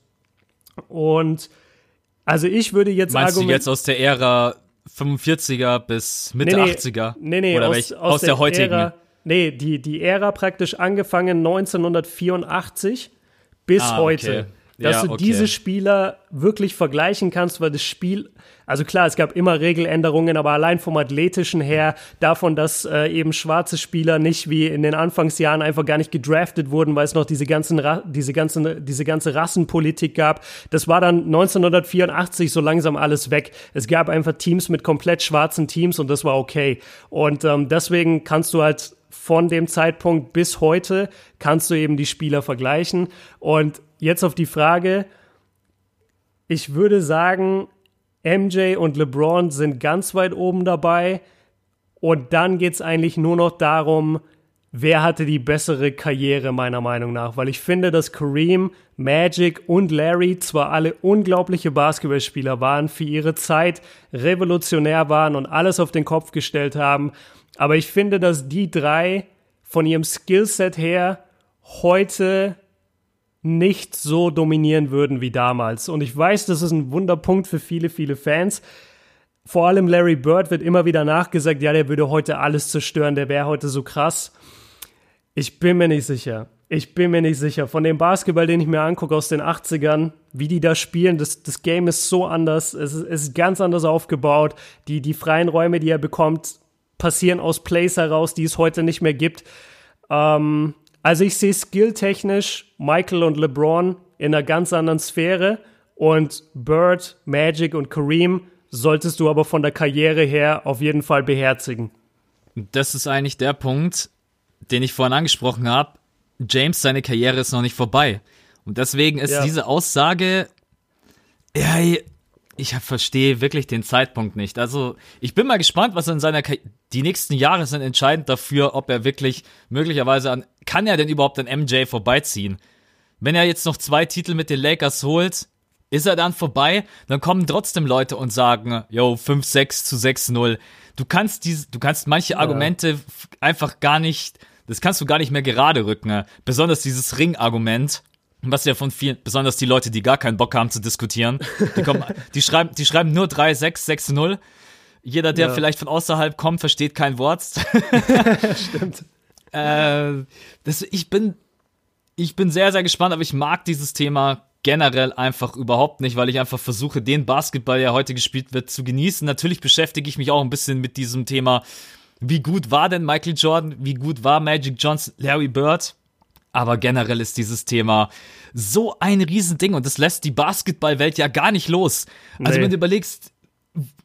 Und also ich würde jetzt Meinst du jetzt aus der Ära 45er bis Mitte nee, nee, 80er? Nee, nee, Oder aus, welch, aus, aus der, der, heutigen? Ära, nee, die, die Ära praktisch angefangen 1984 bis Ah, heute. okay. Dass Ja, du okay. diese Spieler wirklich vergleichen kannst, weil das Spiel, also klar, es gab immer Regeländerungen, aber allein vom Athletischen her, davon, dass äh, eben schwarze Spieler nicht wie in den Anfangsjahren einfach gar nicht gedraftet wurden, weil es noch diese ganzen, Ra diese ganzen, diese ganze Rassenpolitik gab. Das war dann 1984 so langsam alles weg. Es gab einfach Teams mit komplett schwarzen Teams und das war okay. Und ähm, deswegen kannst du halt von dem Zeitpunkt bis heute kannst du eben die Spieler vergleichen. Und jetzt auf die Frage, ich würde sagen, MJ und LeBron sind ganz weit oben dabei. Und dann geht es eigentlich nur noch darum, wer hatte die bessere Karriere meiner Meinung nach. Weil ich finde, dass Kareem, Magic und Larry zwar alle unglaubliche Basketballspieler waren, für ihre Zeit revolutionär waren und alles auf den Kopf gestellt haben. Aber ich finde, dass die drei von ihrem Skillset her heute nicht so dominieren würden wie damals. Und ich weiß, das ist ein Wunderpunkt für viele, viele Fans. Vor allem Larry Bird wird immer wieder nachgesagt, ja, der würde heute alles zerstören, der wäre heute so krass. Ich bin mir nicht sicher. Ich bin mir nicht sicher. Von dem Basketball, den ich mir angucke aus den 80ern, wie die da spielen, das, das Game ist so anders. Es ist, es ist ganz anders aufgebaut. Die, die freien Räume, die er bekommt, passieren aus Plays heraus, die es heute nicht mehr gibt. Ähm, also ich sehe skilltechnisch Michael und LeBron in einer ganz anderen Sphäre und Bird, Magic und Kareem solltest du aber von der Karriere her auf jeden Fall beherzigen. Das ist eigentlich der Punkt, den ich vorhin angesprochen habe. James, seine Karriere ist noch nicht vorbei. Und deswegen ist Ja. diese Aussage, ja, ich verstehe wirklich den Zeitpunkt nicht. Also, ich bin mal gespannt, was in seiner Karriere, die nächsten Jahre sind entscheidend dafür, ob er wirklich möglicherweise an, kann er denn überhaupt an MJ vorbeiziehen? Wenn er jetzt noch zwei Titel mit den Lakers holt, ist er dann vorbei, dann kommen trotzdem Leute und sagen, yo, 5-6 zu 6-0. Du kannst diese, du kannst manche Argumente f- einfach gar nicht, das kannst du gar nicht mehr gerade rücken. ne? Besonders dieses Ring-Argument, was ja von vielen, besonders die Leute, die gar keinen Bock haben zu diskutieren, die kommen, [laughs] die schreiben, die schreiben nur 3-6, 6-0. Jeder, der Ja. vielleicht von außerhalb kommt, versteht kein Wort. [laughs] Stimmt. Äh, das, ich bin, ich bin sehr, sehr gespannt, aber ich mag dieses Thema generell einfach überhaupt nicht, weil ich einfach versuche, den Basketball, der heute gespielt wird, zu genießen. Natürlich beschäftige ich mich auch ein bisschen mit diesem Thema, wie gut war denn Michael Jordan, wie gut war Magic Johnson, Larry Bird. Aber generell ist dieses Thema so ein Riesending und das lässt die Basketballwelt ja gar nicht los. Also Nee. wenn du überlegst,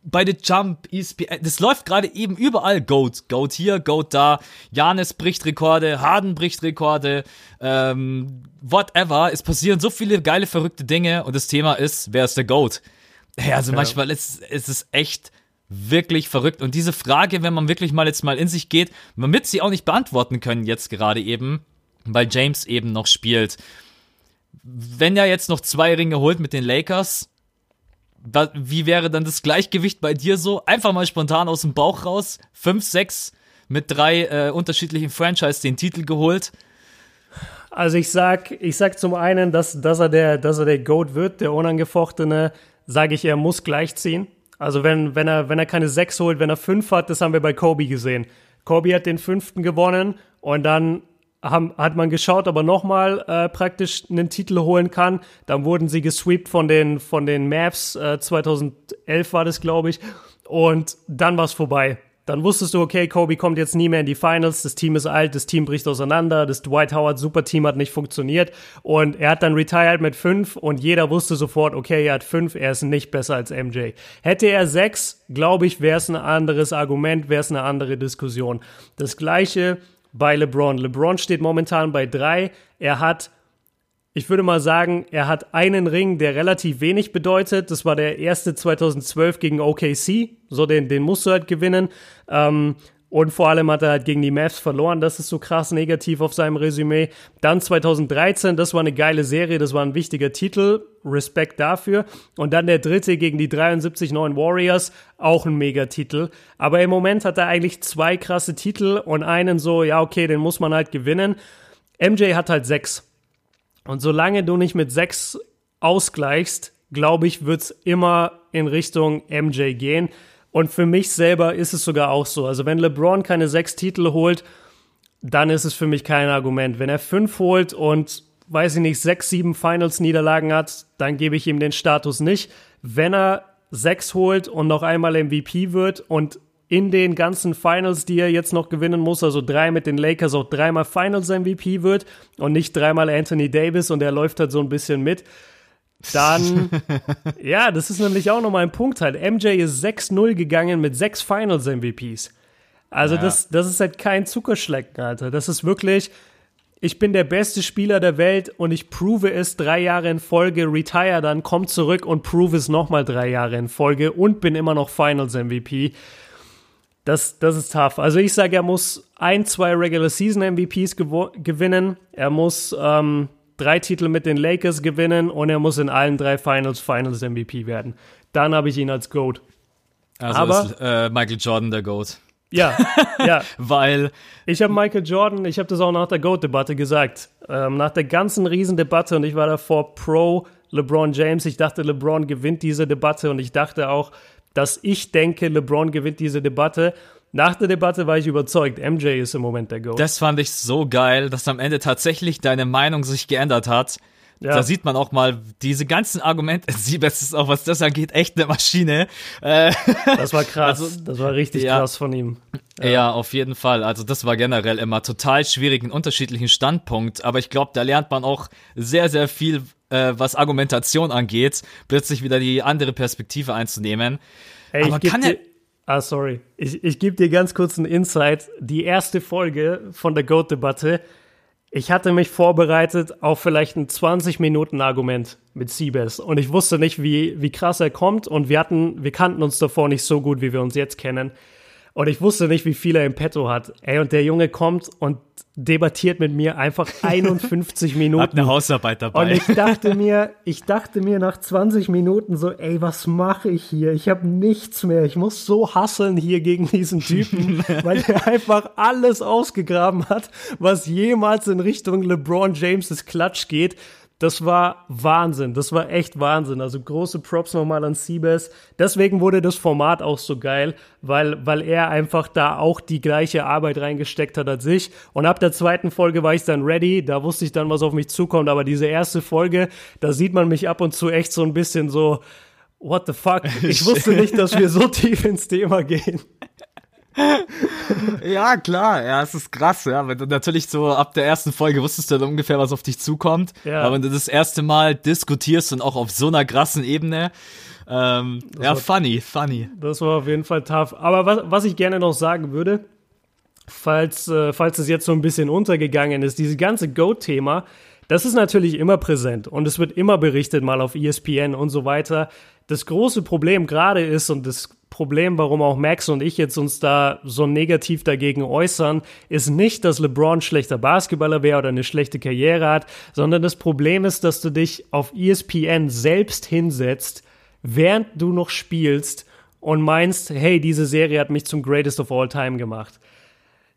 bei The Jump, ESPN, das läuft gerade eben überall. Goat, Goat hier, Goat da. Janis bricht Rekorde, Harden bricht Rekorde, ähm, whatever. Es passieren so viele geile, verrückte Dinge und das Thema ist, wer ist der Goat? Ja, also manchmal ist, ist es echt wirklich verrückt. Und diese Frage, wenn man wirklich mal jetzt mal in sich geht, man wird sie auch nicht beantworten können jetzt gerade eben, weil James eben noch spielt. Wenn er jetzt noch zwei Ringe holt mit den Lakers, wie wäre dann das Gleichgewicht bei dir so? Einfach mal spontan aus dem Bauch raus. 5, 6 mit drei äh, unterschiedlichen Franchise den Titel geholt. Also ich sag, ich sag zum einen, dass, dass er der, dass er der Goat wird, der unangefochtene, sage ich, er muss gleichziehen. Also wenn, wenn er, wenn er keine sechs holt, wenn er fünf hat, das haben wir bei Kobe gesehen. Kobe hat den fünften gewonnen und dann haben, hat man geschaut, ob er nochmal äh, praktisch einen Titel holen kann. Dann wurden sie gesweept von den, von den Mavs, äh, 2011 war das, glaube ich. Und dann war es vorbei. Dann wusstest du, okay, Kobe kommt jetzt nie mehr in die Finals, das Team ist alt, das Team bricht auseinander, das Dwight Howard Superteam hat nicht funktioniert und er hat dann retired mit fünf und jeder wusste sofort, okay, er hat fünf, er ist nicht besser als MJ. Hätte er sechs, glaube ich, wäre es ein anderes Argument, wäre es eine andere Diskussion. Das gleiche bei LeBron. LeBron steht momentan bei drei, er hat ich würde mal sagen, er hat einen Ring, der relativ wenig bedeutet. Das war der erste 2012 gegen OKC. So, den, den musst du halt gewinnen. Ähm, und vor allem hat er halt gegen die Mavs verloren. Das ist so krass negativ auf seinem Resümee. Dann 2013, das war eine geile Serie, das war ein wichtiger Titel. Respekt dafür. Und dann der dritte gegen die 73 neuen Warriors, auch ein Megatitel. Aber im Moment hat er eigentlich zwei krasse Titel und einen so, ja, okay, den muss man halt gewinnen. MJ hat halt sechs. Und solange du nicht mit sechs ausgleichst, glaube ich, wird's immer in Richtung MJ gehen. Und für mich selber ist es sogar auch so. Also wenn LeBron keine sechs Titel holt, dann ist es für mich kein Argument. Wenn er fünf holt und, weiß ich nicht, sechs, sieben Finals-Niederlagen hat, dann gebe ich ihm den Status nicht. Wenn er sechs holt und noch einmal MVP wird und in den ganzen Finals, die er jetzt noch gewinnen muss, also drei mit den Lakers, auch dreimal Finals MVP wird und nicht dreimal Anthony Davis und er läuft halt so ein bisschen mit, dann, [laughs] ja, das ist nämlich auch nochmal ein Punkt halt. MJ ist 6-0 gegangen mit sechs Finals MVPs. Also das, das ist halt kein Zuckerschlecken, Alter. Das ist wirklich, ich bin der beste Spieler der Welt und ich prove es drei Jahre in Folge, retire dann, komm zurück und prove es nochmal drei Jahre in Folge und bin immer noch Finals MVP. Das, das ist tough. Also ich sage, er muss ein, zwei Regular Season MVPs gewinnen. Er muss ähm, drei Titel mit den Lakers gewinnen und er muss in allen drei Finals Finals MVP werden. Dann habe ich ihn als GOAT. Also Aber- ist äh, Michael Jordan der Goat. Ja, [laughs] ja. Weil, Ich habe Michael Jordan, ich habe das auch nach der GOAT-Debatte gesagt. Ähm, nach der ganzen Riesendebatte und ich war davor pro LeBron James. Ich dachte, LeBron gewinnt diese Debatte und ich dachte auch, dass ich denke, LeBron gewinnt diese Debatte. Nach der Debatte war ich überzeugt, MJ ist im Moment der GOAT. das fand ich so geil, dass am Ende tatsächlich deine Meinung sich geändert hat. Ja. Da sieht man auch mal diese ganzen Argumente. [laughs] Siebes ist auch, was das angeht, echt eine Maschine. Äh, das war krass. Also, das war richtig ja, krass von ihm. Ja. ja. auf jeden Fall. Also das war generell immer total schwierig, einen unterschiedlichen Standpunkt. Aber ich glaube, da lernt man auch sehr, sehr viel, äh, was Argumentation angeht, plötzlich wieder die andere Perspektive einzunehmen. Hey, Aber kann er Ah, sorry. Ich, ich gebe dir ganz kurz einen Insight. Die erste Folge von der Goat-Debatte ich hatte mich vorbereitet auf vielleicht ein 20-Minuten-Argument mit Siebes und ich wusste nicht, wie, wie krass er kommt und wir hatten, wir kannten uns davor nicht so gut, wie wir uns jetzt kennen. Und ich wusste nicht, wie viel er im Petto hat. Ey, und der Junge kommt und debattiert mit mir einfach [laughs] 51 Minuten. Hat eine Hausarbeit dabei. Und ich dachte [laughs] mir, ich dachte mir nach 20 Minuten so, ey, was mache ich hier? Ich habe nichts mehr. Ich muss so hasseln hier gegen diesen Typen, [laughs] weil er einfach alles ausgegraben hat, was jemals in Richtung LeBron James' Klatsch geht. Das war Wahnsinn. Das war echt Wahnsinn. Also große Props nochmal an Siebes. Deswegen wurde das Format auch so geil, weil, weil er einfach da auch die gleiche Arbeit reingesteckt hat als ich. Und ab der zweiten Folge war ich dann ready. Da wusste ich dann, was auf mich zukommt. Aber diese erste Folge, da sieht man mich ab und zu echt so ein bisschen so, what the fuck? Ich wusste nicht, dass wir so tief ins Thema gehen [laughs] ja, klar, ja, es ist krass, ja. Wenn du natürlich so ab der ersten Folge wusstest du dann ungefähr, was auf dich zukommt. Ja. Aber wenn du das erste Mal diskutierst und auch auf so einer krassen Ebene, ähm, ja, war, funny, funny. Das war auf jeden Fall tough. Aber was, was ich gerne noch sagen würde, falls, äh, falls es jetzt so ein bisschen untergegangen ist, dieses ganze Go-Thema, das ist natürlich immer präsent und es wird immer berichtet, mal auf ESPN und so weiter. Das große Problem gerade ist, und das Problem, warum auch Max und ich jetzt uns da so negativ dagegen äußern, ist nicht, dass LeBron schlechter Basketballer wäre oder eine schlechte Karriere hat, sondern das Problem ist, dass du dich auf ESPN selbst hinsetzt, während du noch spielst und meinst, hey, diese Serie hat mich zum Greatest of All Time gemacht.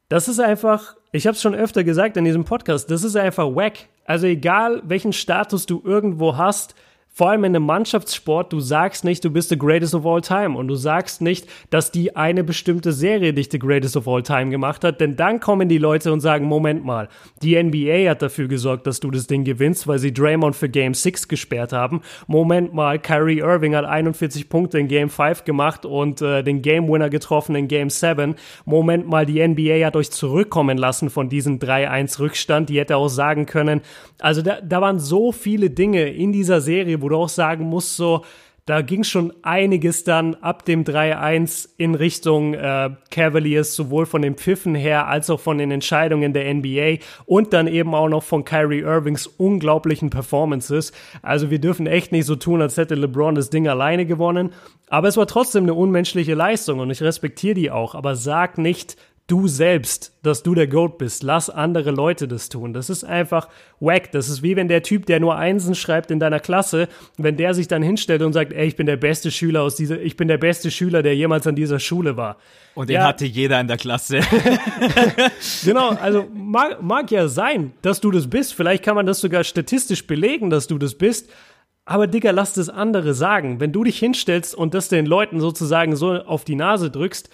Das ist einfach, ich habe es schon öfter gesagt in diesem Podcast, das ist einfach wack. Also egal, welchen Status du irgendwo hast, vor allem in einem Mannschaftssport, du sagst nicht, du bist the greatest of all time und du sagst nicht, dass die eine bestimmte Serie dich the greatest of all time gemacht hat, denn dann kommen die Leute und sagen, Moment mal, die NBA hat dafür gesorgt, dass du das Ding gewinnst, weil sie Draymond für Game 6 gesperrt haben. Moment mal, Kyrie Irving hat 41 Punkte in Game 5 gemacht und äh, den Game Winner getroffen in Game 7. Moment mal, die NBA hat euch zurückkommen lassen von diesem 3-1 Rückstand. Die hätte auch sagen können, also da, da waren so viele Dinge in dieser Serie, wo du auch sagen musst, so, da ging schon einiges dann ab dem 3-1 in Richtung äh, Cavaliers, sowohl von den Pfiffen her als auch von den Entscheidungen der NBA und dann eben auch noch von Kyrie Irvings unglaublichen Performances. Also wir dürfen echt nicht so tun, als hätte LeBron das Ding alleine gewonnen. Aber es war trotzdem eine unmenschliche Leistung und ich respektiere die auch. Aber sag nicht, du selbst, dass du der Goat bist. Lass andere Leute das tun. Das ist einfach wack. Das ist wie wenn der Typ, der nur Einsen schreibt in deiner Klasse, wenn der sich dann hinstellt und sagt, ey, ich bin der beste Schüler aus dieser, ich bin der beste Schüler, der jemals an dieser Schule war. Und den ja. hatte jeder in der Klasse. [laughs] [laughs] genau, also mag, mag ja sein, dass du das bist. Vielleicht kann man das sogar statistisch belegen, dass du das bist. Aber Digga, lass das andere sagen. Wenn du dich hinstellst und das den Leuten sozusagen so auf die Nase drückst,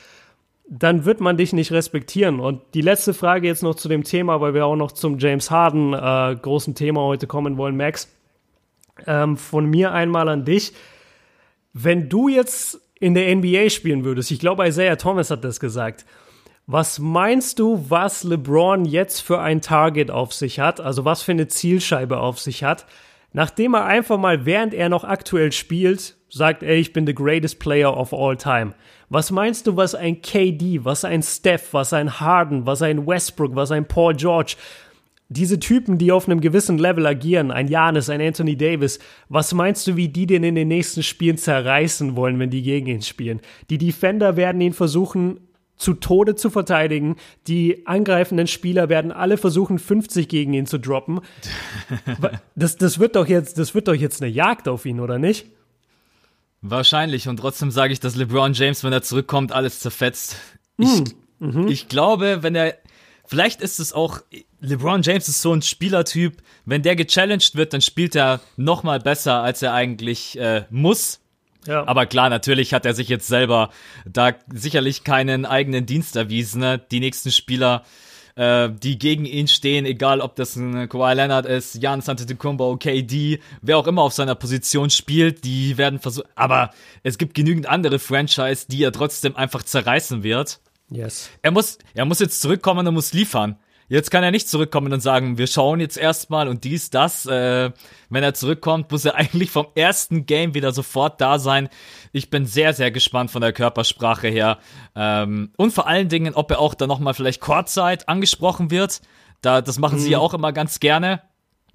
dann wird man dich nicht respektieren. Und die letzte Frage jetzt noch zu dem Thema, weil wir auch noch zum James Harden äh, großen Thema heute kommen wollen, Max. Ähm, von mir einmal an dich. Wenn du jetzt in der NBA spielen würdest, ich glaube, Isaiah Thomas hat das gesagt. Was meinst du, was LeBron jetzt für ein Target auf sich hat? Also was für eine Zielscheibe auf sich hat? Nachdem er einfach mal, während er noch aktuell spielt, sagt, ey, ich bin the greatest player of all time. Was meinst du, was ein KD, was ein Steph, was ein Harden, was ein Westbrook, was ein Paul George, diese Typen, die auf einem gewissen Level agieren, ein Janis, ein Anthony Davis, was meinst du, wie die den in den nächsten Spielen zerreißen wollen, wenn die gegen ihn spielen? Die Defender werden ihn versuchen zu Tode zu verteidigen. Die angreifenden Spieler werden alle versuchen, 50 gegen ihn zu droppen. [laughs] Das, das wird doch jetzt, das wird doch jetzt eine Jagd auf ihn, oder nicht? Wahrscheinlich. Und trotzdem sage ich, dass LeBron James, wenn er zurückkommt, alles zerfetzt. Ich, mm. ich glaube, wenn er. Vielleicht ist es auch. LeBron James ist so ein Spielertyp. Wenn der gechallenged wird, dann spielt er noch mal besser, als er eigentlich äh, muss. Ja. Aber klar, natürlich hat er sich jetzt selber da sicherlich keinen eigenen Dienst erwiesen. Ne? Die nächsten Spieler äh, die gegen ihn stehen, egal ob das ein Kawhi Leonard ist, Jan Antetokounmpo, KD, wer auch immer auf seiner Position spielt, die werden versuchen, aber es gibt genügend andere Franchise, die er trotzdem einfach zerreißen wird. Yes. Er muss, er muss jetzt zurückkommen und muss liefern. Jetzt kann er nicht zurückkommen und sagen, wir schauen jetzt erstmal und dies, das. Äh, wenn er zurückkommt, muss er [laughs] eigentlich vom ersten Game wieder sofort da sein. Ich bin sehr, sehr gespannt von der Körpersprache her. Ähm, und vor allen Dingen, ob er auch dann nochmal vielleicht Kurzzeit angesprochen wird. Da, das machen mhm. sie ja auch immer ganz gerne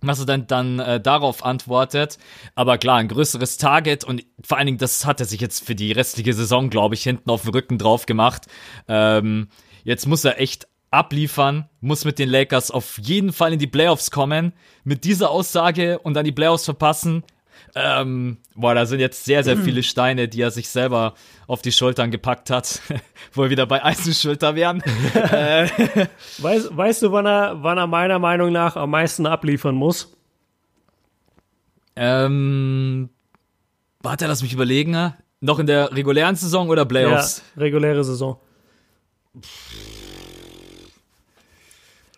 was er dann, dann äh, darauf antwortet. Aber klar, ein größeres Target und vor allen Dingen, das hat er sich jetzt für die restliche Saison, glaube ich, hinten auf dem Rücken drauf gemacht. Ähm, jetzt muss er echt abliefern, muss mit den Lakers auf jeden Fall in die Playoffs kommen. Mit dieser Aussage und dann die Playoffs verpassen. Ähm, boah, da sind jetzt sehr, sehr viele Steine, die er sich selber auf die Schultern gepackt hat, [laughs] wo wir wieder bei Eisenschulter wären. [laughs] äh. weißt, weißt du, wann er, wann er meiner Meinung nach am meisten abliefern muss? Ähm, warte, lass mich überlegen. Noch in der regulären Saison oder Playoffs? Ja, reguläre Saison.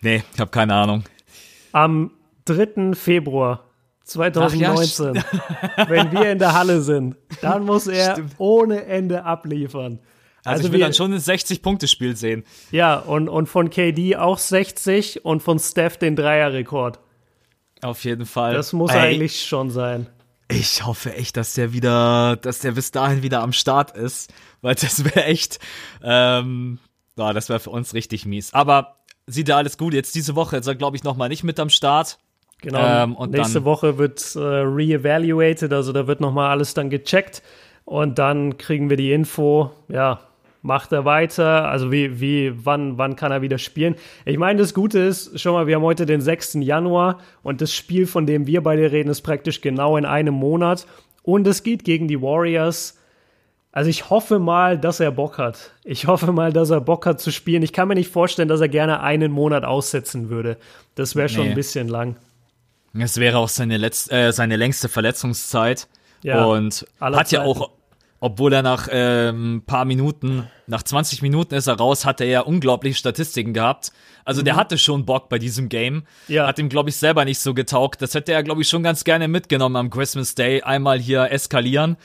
Nee, ich habe keine Ahnung. Am 3. Februar 2019, ja, wenn wir in der Halle sind, dann muss er Stimmt. ohne Ende abliefern. Also, also ich will wir, dann schon ein 60-Punkte-Spiel sehen. Ja, und, und von KD auch 60 und von Steph den Dreierrekord. Auf jeden Fall. Das muss Ey, eigentlich schon sein. Ich hoffe echt, dass der wieder, dass der bis dahin wieder am Start ist, weil das wäre echt, ähm, ja, das wäre für uns richtig mies. Aber sieht ja alles gut. Jetzt diese Woche ist er, glaube ich, nochmal nicht mit am Start. Genau. Ähm, und nächste Woche wird äh, re-evaluated, also da wird nochmal alles dann gecheckt und dann kriegen wir die Info, ja, macht er weiter, also wie, wie, wann, wann kann er wieder spielen. Ich meine, das Gute ist, schon mal, wir haben heute den 6. Januar und das Spiel, von dem wir beide reden, ist praktisch genau in einem Monat und es geht gegen die Warriors. Also ich hoffe mal, dass er Bock hat. Ich hoffe mal, dass er Bock hat zu spielen. Ich kann mir nicht vorstellen, dass er gerne einen Monat aussetzen würde. Das wäre schon nee. ein bisschen lang. Es wäre auch seine, letzte, äh, seine längste Verletzungszeit. Ja, und hat ja auch, obwohl er nach ähm, paar Minuten, nach 20 Minuten ist er raus, hat er ja unglaubliche Statistiken gehabt. Also mhm. der hatte schon Bock bei diesem Game. Ja. Hat ihm, glaube ich, selber nicht so getaugt. Das hätte er, glaube ich, schon ganz gerne mitgenommen am Christmas Day. Einmal hier eskalieren.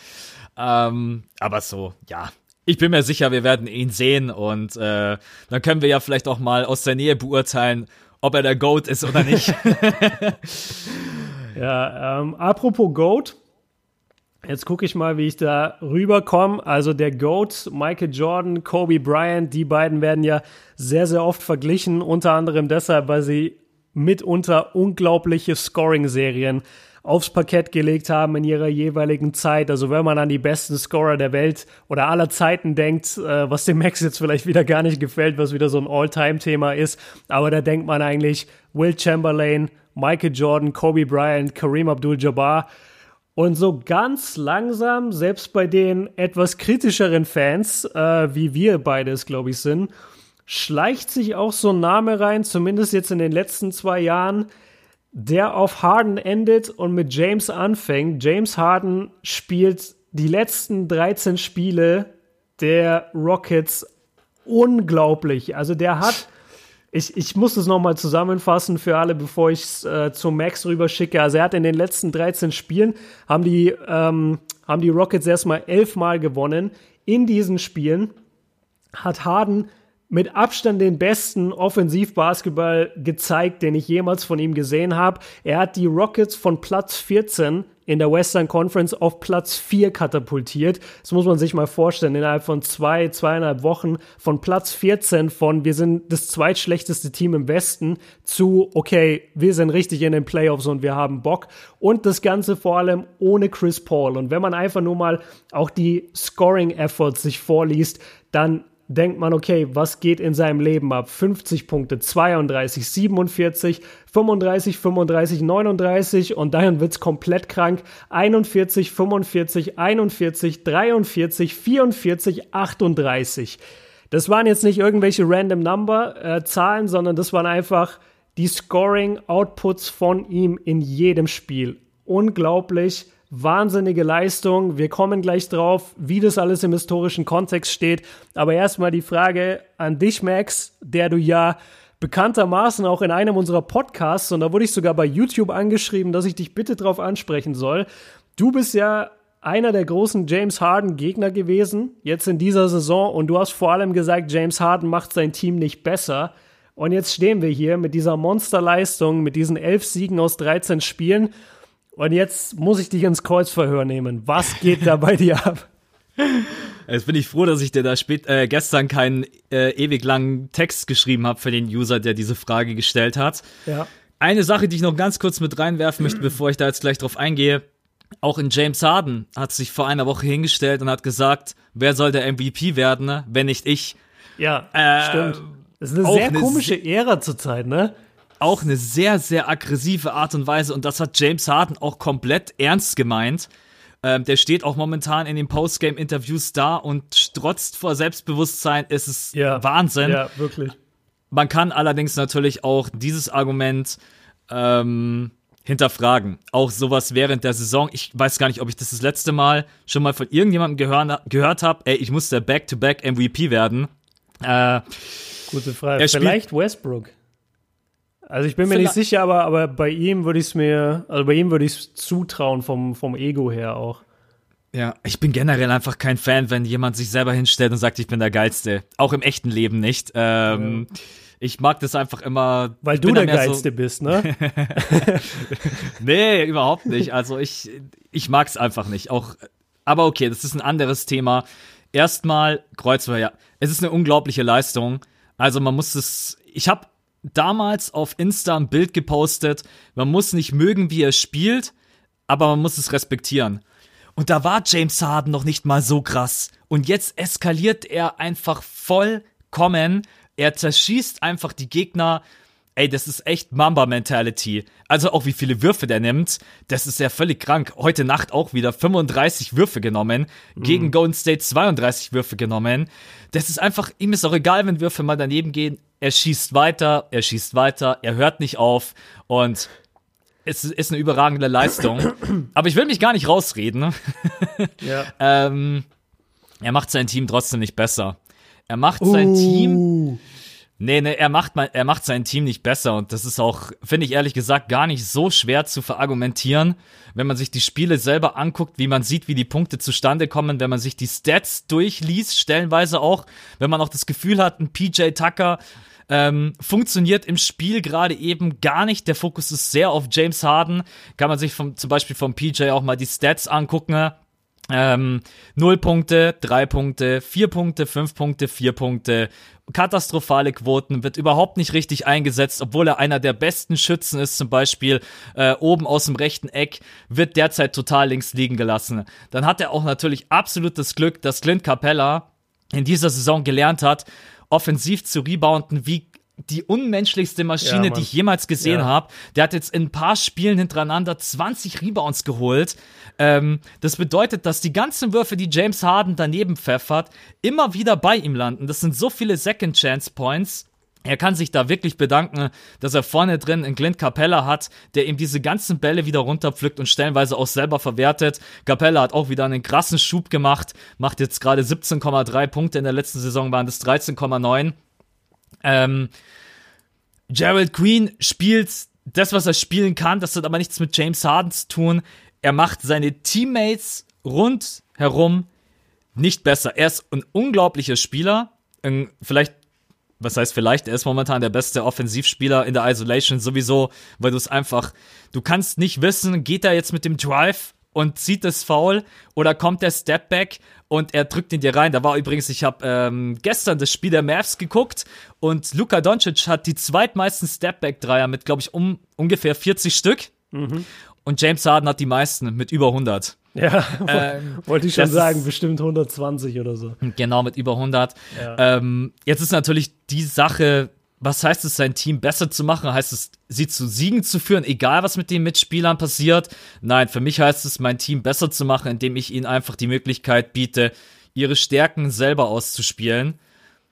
Ähm, aber so, ja. Ich bin mir sicher, wir werden ihn sehen und äh, dann können wir ja vielleicht auch mal aus der Nähe beurteilen, ob er der Goat ist oder nicht. [laughs] [laughs] ja, ähm, apropos Goat. Jetzt gucke ich mal, wie ich da rüberkomme. Also der GOAT, Michael Jordan, Kobe Bryant, die beiden werden ja sehr, sehr oft verglichen. Unter anderem deshalb, weil sie mitunter unglaubliche Scoring-Serien aufs Parkett gelegt haben in ihrer jeweiligen Zeit. Also wenn man an die besten Scorer der Welt oder aller Zeiten denkt, äh, was dem Max jetzt vielleicht wieder gar nicht gefällt, was wieder so ein All-Time-Thema ist, aber da denkt man eigentlich Will Chamberlain, Michael Jordan, Kobe Bryant, Kareem Abdul-Jabbar. Und so ganz langsam, selbst bei den etwas kritischeren Fans, äh, wie wir beides, glaube ich, sind, schleicht sich auch so ein Name rein, zumindest jetzt in den letzten zwei Jahren, der auf Harden endet und mit James anfängt. James Harden spielt die letzten 13 Spiele der Rockets unglaublich. Also der hat, ich, ich muss es nochmal zusammenfassen für alle, bevor ich es äh, zum Max rüberschicke. Also er hat in den letzten 13 Spielen, haben die, ähm, haben die Rockets erstmal elfmal gewonnen. In diesen Spielen hat Harden mit Abstand den besten Offensivbasketball gezeigt, den ich jemals von ihm gesehen habe. Er hat die Rockets von Platz 14 in der Western Conference auf Platz 4 katapultiert. Das muss man sich mal vorstellen. Innerhalb von zwei, zweieinhalb Wochen von Platz 14 von wir sind das zweitschlechteste Team im Westen zu okay, wir sind richtig in den Playoffs und wir haben Bock. Und das Ganze vor allem ohne Chris Paul. Und wenn man einfach nur mal auch die Scoring Efforts sich vorliest, dann denkt man, okay, was geht in seinem Leben ab? 50 Punkte, 32, 47, 35, 35, 39 und dann wird's komplett krank. 41, 45, 41, 43, 44, 38. Das waren jetzt nicht irgendwelche random Number äh, Zahlen, sondern das waren einfach die Scoring Outputs von ihm in jedem Spiel. Unglaublich wahnsinnige Leistung. Wir kommen gleich drauf, wie das alles im historischen Kontext steht. Aber erstmal die Frage an dich, Max, der du ja bekanntermaßen auch in einem unserer Podcasts und da wurde ich sogar bei YouTube angeschrieben, dass ich dich bitte darauf ansprechen soll. Du bist ja einer der großen James Harden Gegner gewesen, jetzt in dieser Saison und du hast vor allem gesagt, James Harden macht sein Team nicht besser. Und jetzt stehen wir hier mit dieser Monsterleistung, mit diesen elf Siegen aus 13 Spielen. Und jetzt muss ich dich ins Kreuzverhör nehmen. Was geht da bei dir ab? [laughs] Jetzt bin ich froh, dass ich dir da spät, äh, gestern keinen äh, ewig langen Text geschrieben habe für den User, der diese Frage gestellt hat. Ja. Eine Sache, die ich noch ganz kurz mit reinwerfen möchte, bevor ich da jetzt gleich drauf eingehe. Auch in James Harden hat sich vor einer Woche hingestellt und hat gesagt, wer soll der MVP werden, ne? wenn nicht ich. Ja, Äh, stimmt. Das ist eine sehr eine komische Ära zurzeit, ne? Auch eine sehr, sehr aggressive Art und Weise und das hat James Harden auch komplett ernst gemeint. Ähm, der steht auch momentan in den Postgame-Interviews da und strotzt vor Selbstbewusstsein. Es ist Ja. Wahnsinn. Ja, wirklich. Man kann allerdings natürlich auch dieses Argument ähm, hinterfragen. Auch sowas während der Saison. Ich weiß gar nicht, ob ich das das letzte Mal schon mal von irgendjemandem gehör, gehört habe. Ey, ich muss der Back-to-Back-MVP werden. Äh, Gute Frage. Er Vielleicht Westbrook. Also ich bin mir Vielleicht- nicht sicher, aber, aber bei ihm würde ich es mir, also bei ihm würde ich es zutrauen vom, vom Ego her auch. ja, ich bin generell einfach kein Fan, wenn jemand sich selber hinstellt und sagt, ich bin der Geilste. Auch im echten Leben nicht. Ähm, Ich mag das einfach immer. Weil du der mehr so- Geilste bist, ne? [laughs] Nee, überhaupt nicht. Also ich, ich mag's einfach nicht. Auch, aber okay, das ist ein anderes Thema. Erstmal Kreuzfeuer. Ja, es ist eine unglaubliche Leistung. Also man muss es. Ich habe damals auf Insta ein Bild gepostet. Man muss nicht mögen, wie er spielt, aber man muss es respektieren. Und da war James Harden noch nicht mal so krass. Und jetzt eskaliert er einfach vollkommen. Er zerschießt einfach die Gegner. Ey, das ist echt Mamba-Mentality. Also auch wie viele Würfe der nimmt, das ist ja völlig krank. Heute Nacht auch wieder 35 Würfe genommen, gegen Golden State 32 Würfe genommen. Das ist einfach, ihm ist auch egal, wenn Würfe mal daneben gehen. Er schießt weiter, er schießt weiter, er hört nicht auf und es ist eine überragende Leistung. [clears throat] Aber ich will mich gar nicht rausreden. [laughs] ja. Ähm, er macht sein Team trotzdem nicht besser. Er macht sein Team. Uh, Nee, nee, er macht, mal, er macht sein Team nicht besser und das ist auch, finde ich ehrlich gesagt, gar nicht so schwer zu verargumentieren, wenn man sich die Spiele selber anguckt, wie man sieht, wie die Punkte zustande kommen, wenn man sich die Stats durchliest, stellenweise auch, wenn man auch das Gefühl hat, ein PJ Tucker ähm, funktioniert im Spiel gerade eben gar nicht. Der Fokus ist sehr auf James Harden. Kann man sich vom, zum Beispiel vom PJ auch mal die Stats angucken. Ähm, 0 Punkte, 3 Punkte, 4 Punkte, 5 Punkte, 4 Punkte. Katastrophale Quoten, wird überhaupt nicht richtig eingesetzt, obwohl er einer der besten Schützen ist, zum Beispiel äh, oben aus dem rechten Eck, wird derzeit total links liegen gelassen. Dann hat er auch natürlich absolutes Glück, dass Clint Capella in dieser Saison gelernt hat, offensiv zu rebounden, wie die unmenschlichste Maschine, Ja, die ich jemals gesehen Ja. habe. Der hat jetzt in ein paar Spielen hintereinander 20 Rebounds geholt. Ähm, das bedeutet, dass die ganzen Würfe, die James Harden daneben pfeffert, immer wieder bei ihm landen. Das sind so viele Second Chance Points. Er kann sich da wirklich bedanken, dass er vorne drin einen Clint Capella hat, der ihm diese ganzen Bälle wieder runterpflückt und stellenweise auch selber verwertet. Capella hat auch wieder einen krassen Schub gemacht, macht jetzt gerade 17,3 Punkte. In der letzten Saison waren das 13,9. Ähm, Gerald Green spielt das, was er spielen kann. Das hat aber nichts mit James Harden zu tun. Er macht seine Teammates rundherum nicht besser. Er ist ein unglaublicher Spieler. Vielleicht, was heißt vielleicht, er ist momentan der beste Offensivspieler in der Isolation sowieso, weil du es einfach, du kannst nicht wissen, geht er jetzt mit dem Drive und zieht das Foul oder kommt der Stepback und er drückt ihn dir rein. Da war übrigens, ich habe ähm, gestern das Spiel der Mavs geguckt und Luka Doncic hat die zweitmeisten Stepback-Dreier mit, glaube ich, um ungefähr 40 Stück. Und James Harden hat die meisten mit über 100. ja, [laughs] Ähm, wollte ich schon sagen, ist- bestimmt 120 oder so. Genau, mit über 100. Ja. Ähm, jetzt ist natürlich die Sache, was heißt es, sein Team besser zu machen? Heißt es, sie zu Siegen zu führen, egal was mit den Mitspielern passiert? Nein, für mich heißt es, mein Team besser zu machen, indem ich ihnen einfach die Möglichkeit biete, ihre Stärken selber auszuspielen.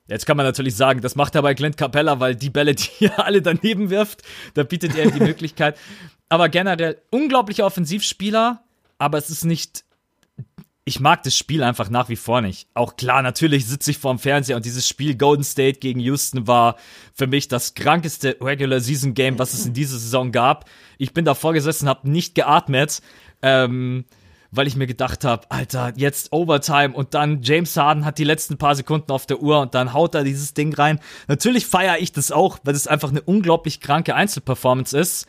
Jetzt kann man natürlich sagen, das macht er bei Clint Capella, weil die Bälle, die er alle daneben wirft, da bietet er die [laughs] Möglichkeit. Aber generell unglaublicher Offensivspieler, aber es ist nicht ich mag das Spiel einfach nach wie vor nicht. Auch klar, natürlich sitze ich vorm Fernseher und dieses Spiel Golden State gegen Houston war für mich das krankeste Regular Season Game, was es in dieser Saison gab. Ich bin davor gesessen, habe nicht geatmet, ähm, weil ich mir gedacht habe, Alter, jetzt Overtime und dann James Harden hat die letzten paar Sekunden auf der Uhr und dann haut er dieses Ding rein. Natürlich feiere ich das auch, weil es einfach eine unglaublich kranke Einzelperformance ist.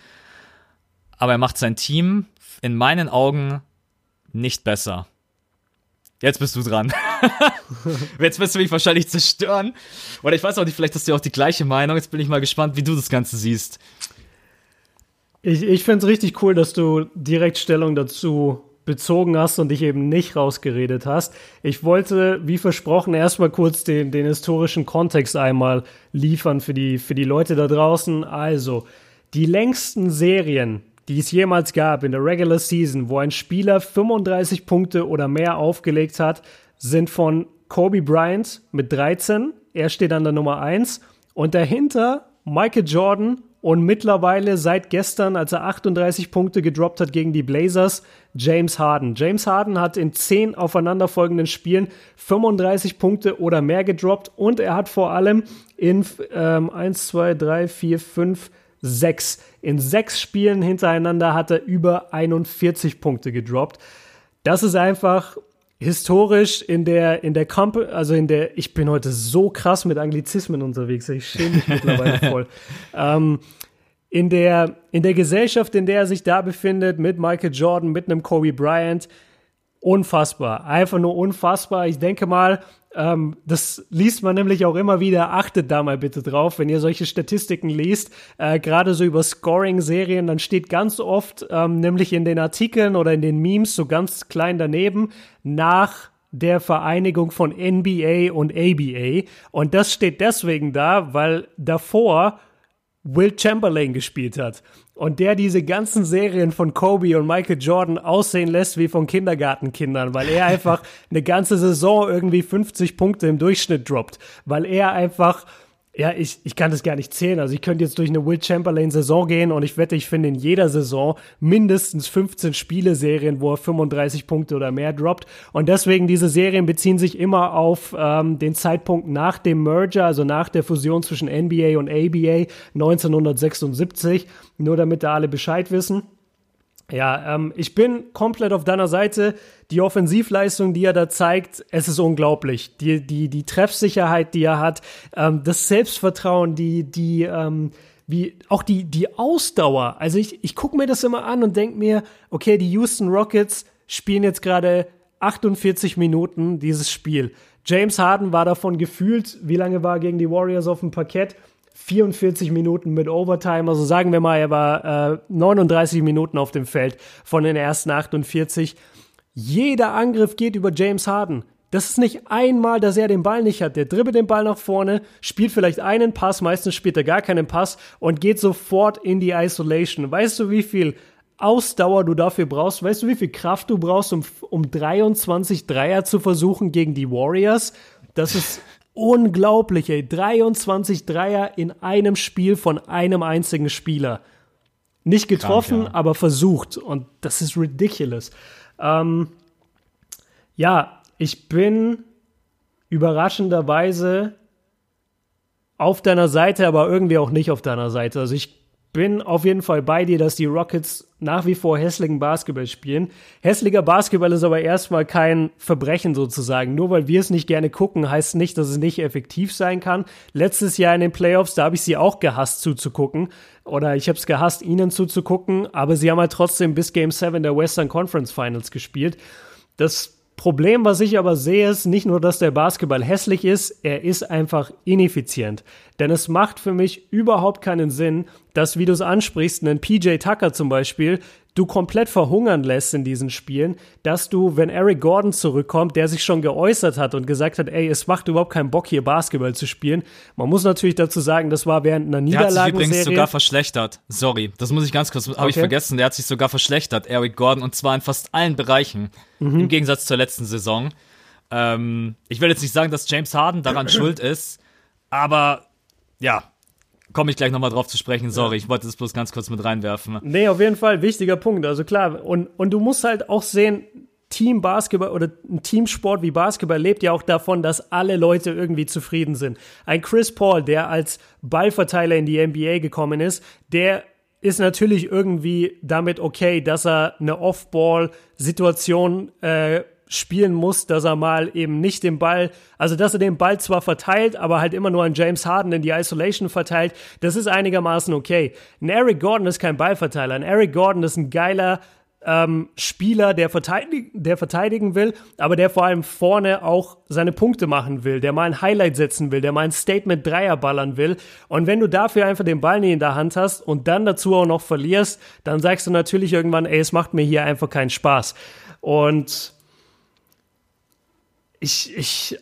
Aber er macht sein Team in meinen Augen nicht besser. Jetzt bist du dran. [laughs] Jetzt wirst du mich wahrscheinlich zerstören. Oder ich weiß auch nicht, vielleicht hast du auch die gleiche Meinung. Jetzt bin ich mal gespannt, wie du das Ganze siehst. Ich, ich finde es richtig cool, dass du direkt Stellung dazu bezogen hast und dich eben nicht rausgeredet hast. Ich wollte, wie versprochen, erstmal kurz den, den historischen Kontext einmal liefern für die, für die Leute da draußen. Also, die längsten Serien, die es jemals gab in der Regular Season, wo ein Spieler 35 Punkte oder mehr aufgelegt hat, sind von Kobe Bryant mit 13. Er steht an der Nummer 1. Und dahinter Michael Jordan und mittlerweile seit gestern, als er 38 Punkte gedroppt hat gegen die Blazers, James Harden. James Harden hat in 10 aufeinanderfolgenden Spielen 35 Punkte oder mehr gedroppt und er hat vor allem in ähm, 1, 2, 3, 4, 5, sechs. In sechs Spielen hintereinander hat er über 41 Punkte gedroppt. Das ist einfach historisch in der, in der Comp also in der, ich bin heute so krass mit Anglizismen unterwegs, ich schäme mich mittlerweile [laughs] voll. Ähm, in der, in der Gesellschaft, in der er sich da befindet, mit Michael Jordan, mit einem Kobe Bryant, unfassbar. Einfach nur unfassbar. Ich denke mal, ähm, das liest man nämlich auch immer wieder. Achtet da mal bitte drauf, wenn ihr solche Statistiken liest, äh, gerade so über Scoring-Serien, dann steht ganz oft, ähm, nämlich in den Artikeln oder in den Memes so ganz klein daneben, nach der Vereinigung von NBA und ABA. Und das steht deswegen da, weil davor Will Chamberlain gespielt hat und der diese ganzen Serien von Kobe und Michael Jordan aussehen lässt wie von Kindergartenkindern, weil er einfach [laughs] eine ganze Saison irgendwie 50 Punkte im Durchschnitt droppt, weil er einfach ja, ich, ich kann das gar nicht zählen. Also ich könnte jetzt durch eine Will Chamberlain-Saison gehen und ich wette, ich finde in jeder Saison mindestens 15 Spieleserien, wo er 35 Punkte oder mehr droppt. Und deswegen, diese Serien beziehen sich immer auf ähm, den Zeitpunkt nach dem Merger, also nach der Fusion zwischen NBA und ABA 1976. Nur damit da alle Bescheid wissen. Ja, ähm, ich bin komplett auf deiner Seite. Die Offensivleistung, die er da zeigt, es ist unglaublich. Die, die, die Treffsicherheit, die er hat, ähm, das Selbstvertrauen, die, die, ähm, wie auch die, die Ausdauer. Also ich, ich gucke mir das immer an und denke mir, okay, die Houston Rockets spielen jetzt gerade 48 Minuten dieses Spiel. James Harden war davon gefühlt, wie lange war er gegen die Warriors auf dem Parkett? 44 Minuten mit Overtime. Also sagen wir mal, er war äh, 39 Minuten auf dem Feld von den ersten 48. Jeder Angriff geht über James Harden. Das ist nicht einmal, dass er den Ball nicht hat. Der dribbelt den Ball nach vorne, spielt vielleicht einen Pass, meistens spielt er gar keinen Pass und geht sofort in die Isolation. Weißt du, wie viel Ausdauer du dafür brauchst? Weißt du, wie viel Kraft du brauchst, um, um 23 Dreier zu versuchen gegen die Warriors? Das ist unglaublich, ey. 23 Dreier in einem Spiel von einem einzigen Spieler. Nicht getroffen, Krank, ja. aber versucht. Und das ist ridiculous. Ähm, ja, ich bin überraschenderweise auf deiner Seite, aber irgendwie auch nicht auf deiner Seite. Also ich bin auf jeden Fall bei dir, dass die Rockets nach wie vor hässlichen Basketball spielen. Hässlicher Basketball ist aber erstmal kein Verbrechen sozusagen. Nur weil wir es nicht gerne gucken, heißt nicht, dass es nicht effektiv sein kann. Letztes Jahr in den Playoffs, da habe ich sie auch gehasst zuzugucken. Oder ich habe es gehasst, ihnen zuzugucken. Aber sie haben halt trotzdem bis Game 7 der Western Conference Finals gespielt. Das Problem, was ich aber sehe, ist nicht nur, dass der Basketball hässlich ist, er ist einfach ineffizient. Denn es macht für mich überhaupt keinen Sinn, dass, wie du es ansprichst, einen PJ Tucker zum Beispiel, du komplett verhungern lässt in diesen Spielen, dass du, wenn Eric Gordon zurückkommt, der sich schon geäußert hat und gesagt hat, ey, es macht überhaupt keinen Bock hier Basketball zu spielen. Man muss natürlich dazu sagen, das war während einer Niederlage. Der hat sich übrigens sogar verschlechtert. Sorry, das muss ich ganz kurz, habe okay. ich vergessen. Der hat sich sogar verschlechtert, Eric Gordon, und zwar in fast allen Bereichen. Mhm. Im Gegensatz zur letzten Saison. Ähm, ich will jetzt nicht sagen, dass James Harden daran [clears throat] schuld ist, aber ja, komme ich gleich nochmal drauf zu sprechen. Sorry, ich wollte das bloß ganz kurz mit reinwerfen. Nee, auf jeden Fall, wichtiger Punkt. Also klar, und, und du musst halt auch sehen, Team-Basketball oder ein Teamsport wie Basketball lebt ja auch davon, dass alle Leute irgendwie zufrieden sind. Ein Chris Paul, der als Ballverteiler in die NBA gekommen ist, der ist natürlich irgendwie damit okay, dass er eine Off-Ball-Situation äh, spielen muss, dass er mal eben nicht den Ball, also dass er den Ball zwar verteilt, aber halt immer nur an James Harden in die Isolation verteilt, das ist einigermaßen okay. Ein Eric Gordon ist kein Ballverteiler. Ein Eric Gordon ist ein geiler ähm, Spieler, der, verteidig der verteidigen will, aber der vor allem vorne auch seine Punkte machen will, der mal ein Highlight setzen will, der mal ein Statement Dreier ballern will. Und wenn du dafür einfach den Ball nicht in der Hand hast und dann dazu auch noch verlierst, dann sagst du natürlich irgendwann, ey, es macht mir hier einfach keinen Spaß. Und ich, ich,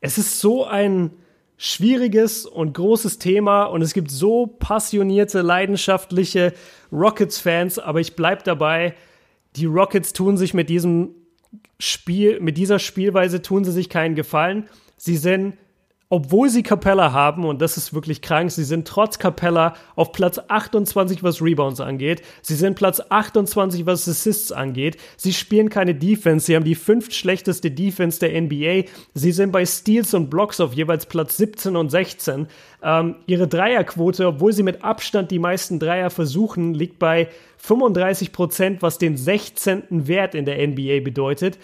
es ist so ein schwieriges und großes Thema und es gibt so passionierte, leidenschaftliche Rockets-Fans, aber ich bleibe dabei, die Rockets tun sich mit diesem Spiel, mit dieser Spielweise tun sie sich keinen Gefallen. Sie sind obwohl sie Capella haben, und das ist wirklich krank, sie sind trotz Capella auf Platz 28, was Rebounds angeht. Sie sind Platz 28, was Assists angeht. Sie spielen keine Defense. Sie haben die fünft schlechteste Defense der NBA. Sie sind bei Steals und Blocks auf jeweils Platz 17 und 16. Ähm, ihre Dreierquote, obwohl sie mit Abstand die meisten Dreier versuchen, liegt bei 35 Prozent, was den 16. Wert in der NBA bedeutet.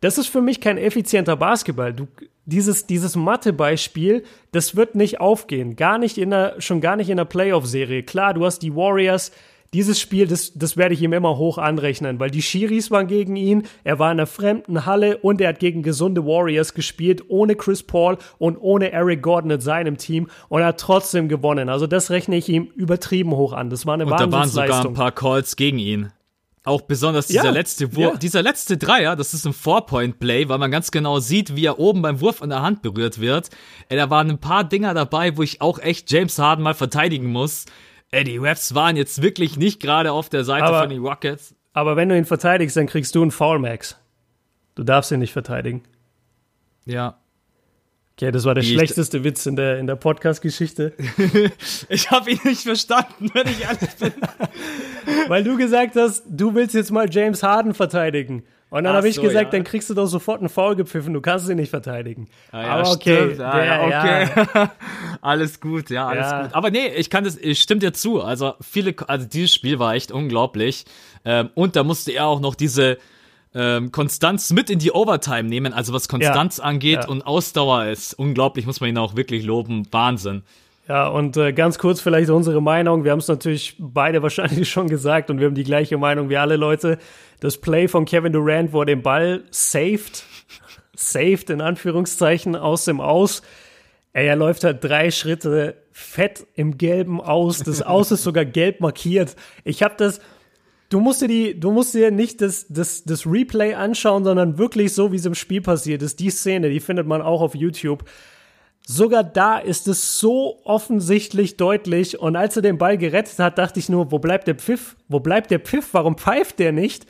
Das ist für mich kein effizienter Basketball. Du, dieses, dieses Mathe-Beispiel, das wird nicht aufgehen. Gar nicht in der, schon gar nicht in der Playoff-Serie. Klar, du hast die Warriors. Dieses Spiel, das, das werde ich ihm immer hoch anrechnen, weil die Shiris waren gegen ihn, er war in einer fremden Halle und er hat gegen gesunde Warriors gespielt, ohne Chris Paul und ohne Eric Gordon in seinem Team und er hat trotzdem gewonnen. Also das rechne ich ihm übertrieben hoch an. Das war eine und Wahnsinnsleistung. da waren sogar ein paar Calls gegen ihn. Auch besonders dieser Ja, letzte Wurf, ja. dieser letzte Dreier, das ist ein Four-Point-Play, weil man ganz genau sieht, wie er oben beim Wurf an der Hand berührt wird. Ey, da waren ein paar Dinger dabei, wo ich auch echt James Harden mal verteidigen muss. Ey, die Refs waren jetzt wirklich nicht gerade auf der Seite Aber- von den Rockets. Aber wenn du ihn verteidigst, dann kriegst du einen Foul, Max. Du darfst ihn nicht verteidigen. Ja. Okay, das war der Wie ich- schlechteste Witz in der, in der Podcast-Geschichte. [laughs] Ich habe ihn nicht verstanden, wenn ich ehrlich bin. [laughs] Weil du gesagt hast, du willst jetzt mal James Harden verteidigen. Und dann habe ich so, gesagt, ja. dann kriegst du doch sofort einen Foul gepfiffen, du kannst ihn nicht verteidigen. Ah, ja, Aber okay. Ah, der, ja, okay. [laughs] alles gut, ja, alles gut. Aber nee, ich kann das, ich stimme dir zu. Also viele, also dieses Spiel war echt unglaublich. Ähm, und da musste er auch noch diese ähm, Konstanz mit in die Overtime nehmen. Also was Konstanz angeht Ja. und Ausdauer ist unglaublich, muss man ihn auch wirklich loben. Wahnsinn. Ja, und äh, ganz kurz vielleicht unsere Meinung. Wir haben es natürlich beide [laughs] wahrscheinlich schon gesagt und wir haben die gleiche Meinung wie alle Leute. Das Play von Kevin Durant, wo er den Ball saved, [laughs] saved in Anführungszeichen aus dem Aus. Ey, er läuft halt drei Schritte fett im gelben Aus. Das Aus ist sogar gelb markiert. Ich habe das, du musst dir die, du musst dir nicht das, das, das Replay anschauen, sondern wirklich so, wie es im Spiel passiert ist. Die Szene, die findet man auch auf YouTube. Sogar da ist es so offensichtlich deutlich. Und als er den Ball gerettet hat, dachte ich nur, wo bleibt der Pfiff? Wo bleibt der Pfiff? Warum pfeift der nicht?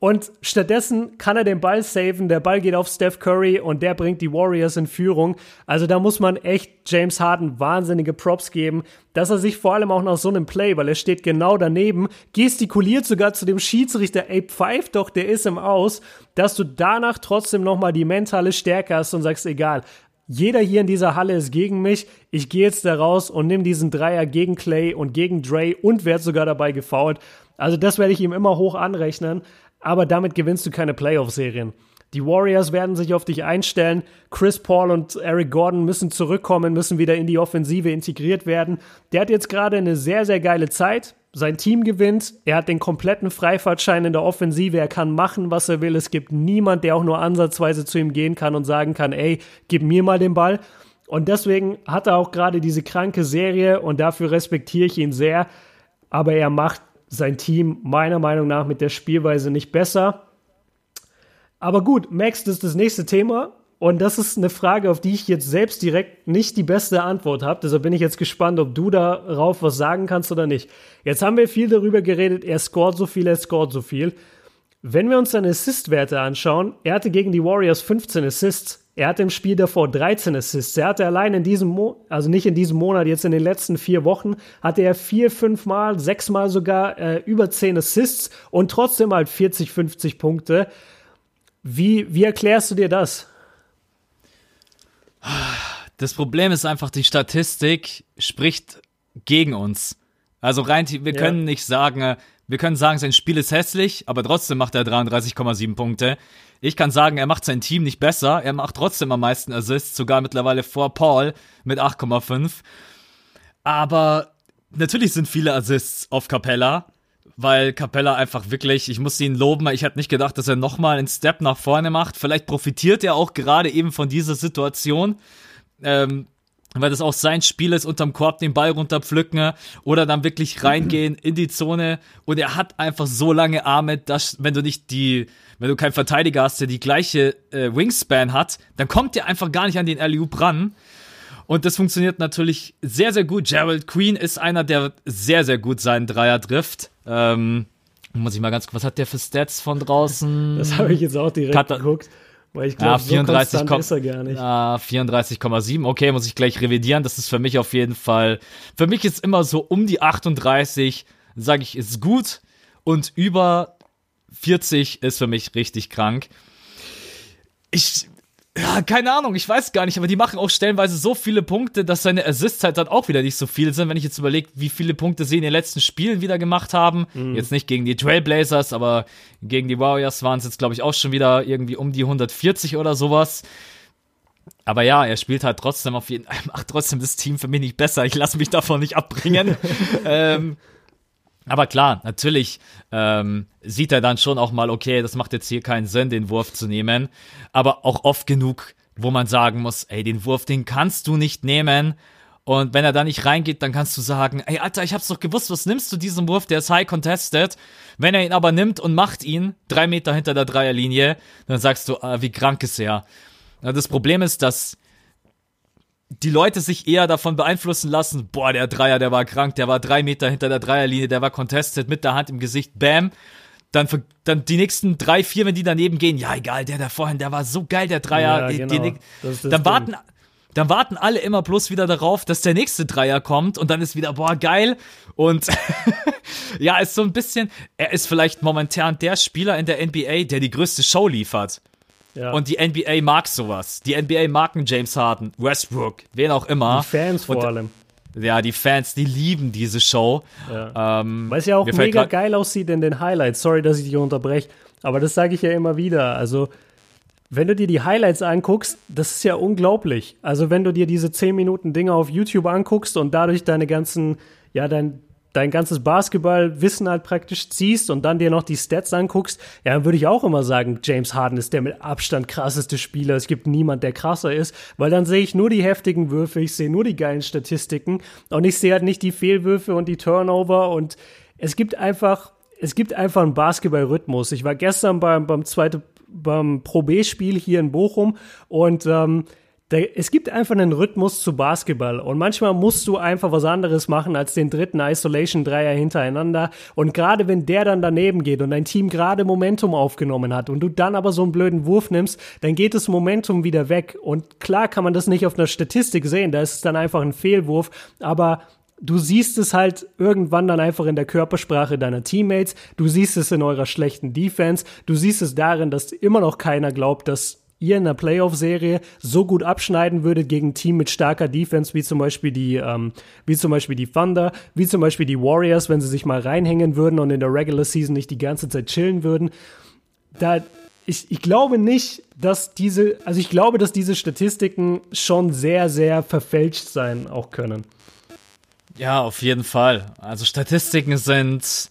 Und stattdessen kann er den Ball saven. Der Ball geht auf Steph Curry und der bringt die Warriors in Führung. Also da muss man echt James Harden wahnsinnige Props geben, dass er sich vor allem auch nach so einem Play, weil er steht genau daneben, gestikuliert sogar zu dem Schiedsrichter, ey, pfeift doch, der ist im Aus, dass du danach trotzdem nochmal die mentale Stärke hast und sagst, egal, jeder hier in dieser Halle ist gegen mich. Ich gehe jetzt da raus und nehme diesen Dreier gegen Clay und gegen Dre und werde sogar dabei gefoult. Also das werde ich ihm immer hoch anrechnen. Aber damit gewinnst du keine Playoff-Serien. Die Warriors werden sich auf dich einstellen. Chris Paul und Eric Gordon müssen zurückkommen, müssen wieder in die Offensive integriert werden. Der hat jetzt gerade eine sehr, sehr geile Zeit. Sein Team gewinnt. Er hat den kompletten Freifahrtschein in der Offensive. Er kann machen, was er will. Es gibt niemand, der auch nur ansatzweise zu ihm gehen kann und sagen kann, ey, gib mir mal den Ball. Und deswegen hat er auch gerade diese kranke Serie und dafür respektiere ich ihn sehr. Aber er macht sein Team meiner Meinung nach mit der Spielweise nicht besser. Aber gut, Max, das ist das nächste Thema. Und das ist eine Frage, auf die ich jetzt selbst direkt nicht die beste Antwort habe. Deshalb bin ich jetzt gespannt, ob du darauf was sagen kannst oder nicht. Jetzt haben wir viel darüber geredet, er scoret so viel, er scoret so viel. Wenn wir uns seine Assist-Werte anschauen, er hatte gegen die Warriors 15 Assists. Er hatte im Spiel davor 13 Assists. Er hatte allein in diesem, Mo also nicht in diesem Monat, jetzt in den letzten vier Wochen, hatte er vier, fünf Mal, sechs Mal sogar äh, über 10 Assists und trotzdem halt 40, 50 Punkte. Wie, wie erklärst du dir das? Das Problem ist einfach, die Statistik spricht gegen uns. Also rein, wir ja. können nicht sagen, wir können sagen, sein Spiel ist hässlich, aber trotzdem macht er 33,7 Punkte. Ich kann sagen, er macht sein Team nicht besser, er macht trotzdem am meisten Assists, sogar mittlerweile vor Paul mit 8,5. Aber natürlich sind viele Assists auf Capella, weil Capella einfach wirklich, ich muss ihn loben, ich hätte nicht gedacht, dass er nochmal einen Step nach vorne macht. Vielleicht profitiert er auch gerade eben von dieser Situation. Ähm, weil das auch sein Spiel ist, unterm Korb den Ball runterpflücken oder dann wirklich reingehen in die Zone und er hat einfach so lange Arme, dass wenn du nicht die, wenn du keinen Verteidiger hast, der die gleiche äh, Wingspan hat, dann kommt der einfach gar nicht an den alley ran. Und das funktioniert natürlich sehr, sehr gut. Gerald Queen ist einer, der sehr, sehr gut seinen Dreier trifft. Ähm, muss ich mal ganz kurz, was hat der für Stats von draußen? Das habe ich jetzt auch direkt Kat geguckt. Weil ich glaube, ja, 34, so ist er gar nicht. Ja, 34,7. Okay, muss ich gleich revidieren. Das ist für mich auf jeden Fall. Für mich ist immer so um die 38, sage ich, ist gut. Und über 40 ist für mich richtig krank. Ich ja, keine Ahnung, ich weiß gar nicht, aber die machen auch stellenweise so viele Punkte, dass seine Assists halt dann auch wieder nicht so viel sind. Wenn ich jetzt überlege, wie viele Punkte sie in den letzten Spielen wieder gemacht haben. Mhm. Jetzt nicht gegen die Trailblazers, aber gegen die Warriors waren es jetzt, glaube ich, auch schon wieder irgendwie um die 140 oder sowas. Aber ja, er spielt halt trotzdem auf jeden Fall, [laughs] macht trotzdem das Team für mich nicht besser. Ich lasse mich davon nicht abbringen. [laughs] ähm, aber klar, natürlich ähm, sieht er dann schon auch mal, okay, das macht jetzt hier keinen Sinn, den Wurf zu nehmen. Aber auch oft genug, wo man sagen muss, ey, den Wurf, den kannst du nicht nehmen. Und wenn er da nicht reingeht, dann kannst du sagen, ey, Alter, ich hab's doch gewusst, was nimmst du diesen Wurf, der ist high contested. Wenn er ihn aber nimmt und macht ihn, drei Meter hinter der Dreierlinie, dann sagst du, ah, wie krank ist er. Das Problem ist, dass die Leute sich eher davon beeinflussen lassen, boah, der Dreier, der war krank, der war drei Meter hinter der Dreierlinie, der war contested mit der Hand im Gesicht, bam. Dann, dann die nächsten drei, vier, wenn die daneben gehen, ja, egal, der da vorhin, der war so geil, der Dreier. Ja, genau. die, die, dann warten, dann warten alle immer bloß wieder darauf, dass der nächste Dreier kommt und dann ist wieder, boah, geil. Und [laughs] ja, ist so ein bisschen, er ist vielleicht momentan der Spieler in der NBA, der die größte Show liefert. Ja. Und die NBA mag sowas. Die NBA mag einen James Harden, Westbrook, wen auch immer. Die Fans vor und, allem. Ja, die Fans, die lieben diese Show. Ja. Ähm, Weil es ja auch mega geil aussieht in den Highlights. Sorry, dass ich dich unterbreche. Aber das sage ich ja immer wieder. Also, wenn du dir die Highlights anguckst, das ist ja unglaublich. Also, wenn du dir diese 10 Minuten Dinge auf YouTube anguckst und dadurch deine ganzen, ja, dein, dein ganzes Basketballwissen halt praktisch ziehst und dann dir noch die Stats anguckst, ja, dann würde ich auch immer sagen, James Harden ist der mit Abstand krasseste Spieler. Es gibt niemand, der krasser ist, weil dann sehe ich nur die heftigen Würfe, ich sehe nur die geilen Statistiken und ich sehe halt nicht die Fehlwürfe und die Turnover und es gibt einfach, es gibt einfach einen Basketballrhythmus. Ich war gestern beim, beim zweiten, beim Pro B-Spiel hier in Bochum und ähm, es gibt einfach einen Rhythmus zu Basketball und manchmal musst du einfach was anderes machen als den dritten Isolation Dreier hintereinander. Und gerade wenn der dann daneben geht und dein Team gerade Momentum aufgenommen hat und du dann aber so einen blöden Wurf nimmst, dann geht das Momentum wieder weg. Und klar kann man das nicht auf einer Statistik sehen, da ist es dann einfach ein Fehlwurf, aber du siehst es halt irgendwann dann einfach in der Körpersprache deiner Teammates, du siehst es in eurer schlechten Defense, du siehst es darin, dass immer noch keiner glaubt, dass ihr in der Playoff-Serie so gut abschneiden würdet gegen ein Team mit starker Defense, wie zum Beispiel die, ähm, wie zum Beispiel die Thunder, wie zum Beispiel die Warriors, wenn sie sich mal reinhängen würden und in der Regular Season nicht die ganze Zeit chillen würden. Da, ich, ich glaube nicht, dass diese, also ich glaube, dass diese Statistiken schon sehr, sehr verfälscht sein auch können. Ja, auf jeden Fall. Also Statistiken sind,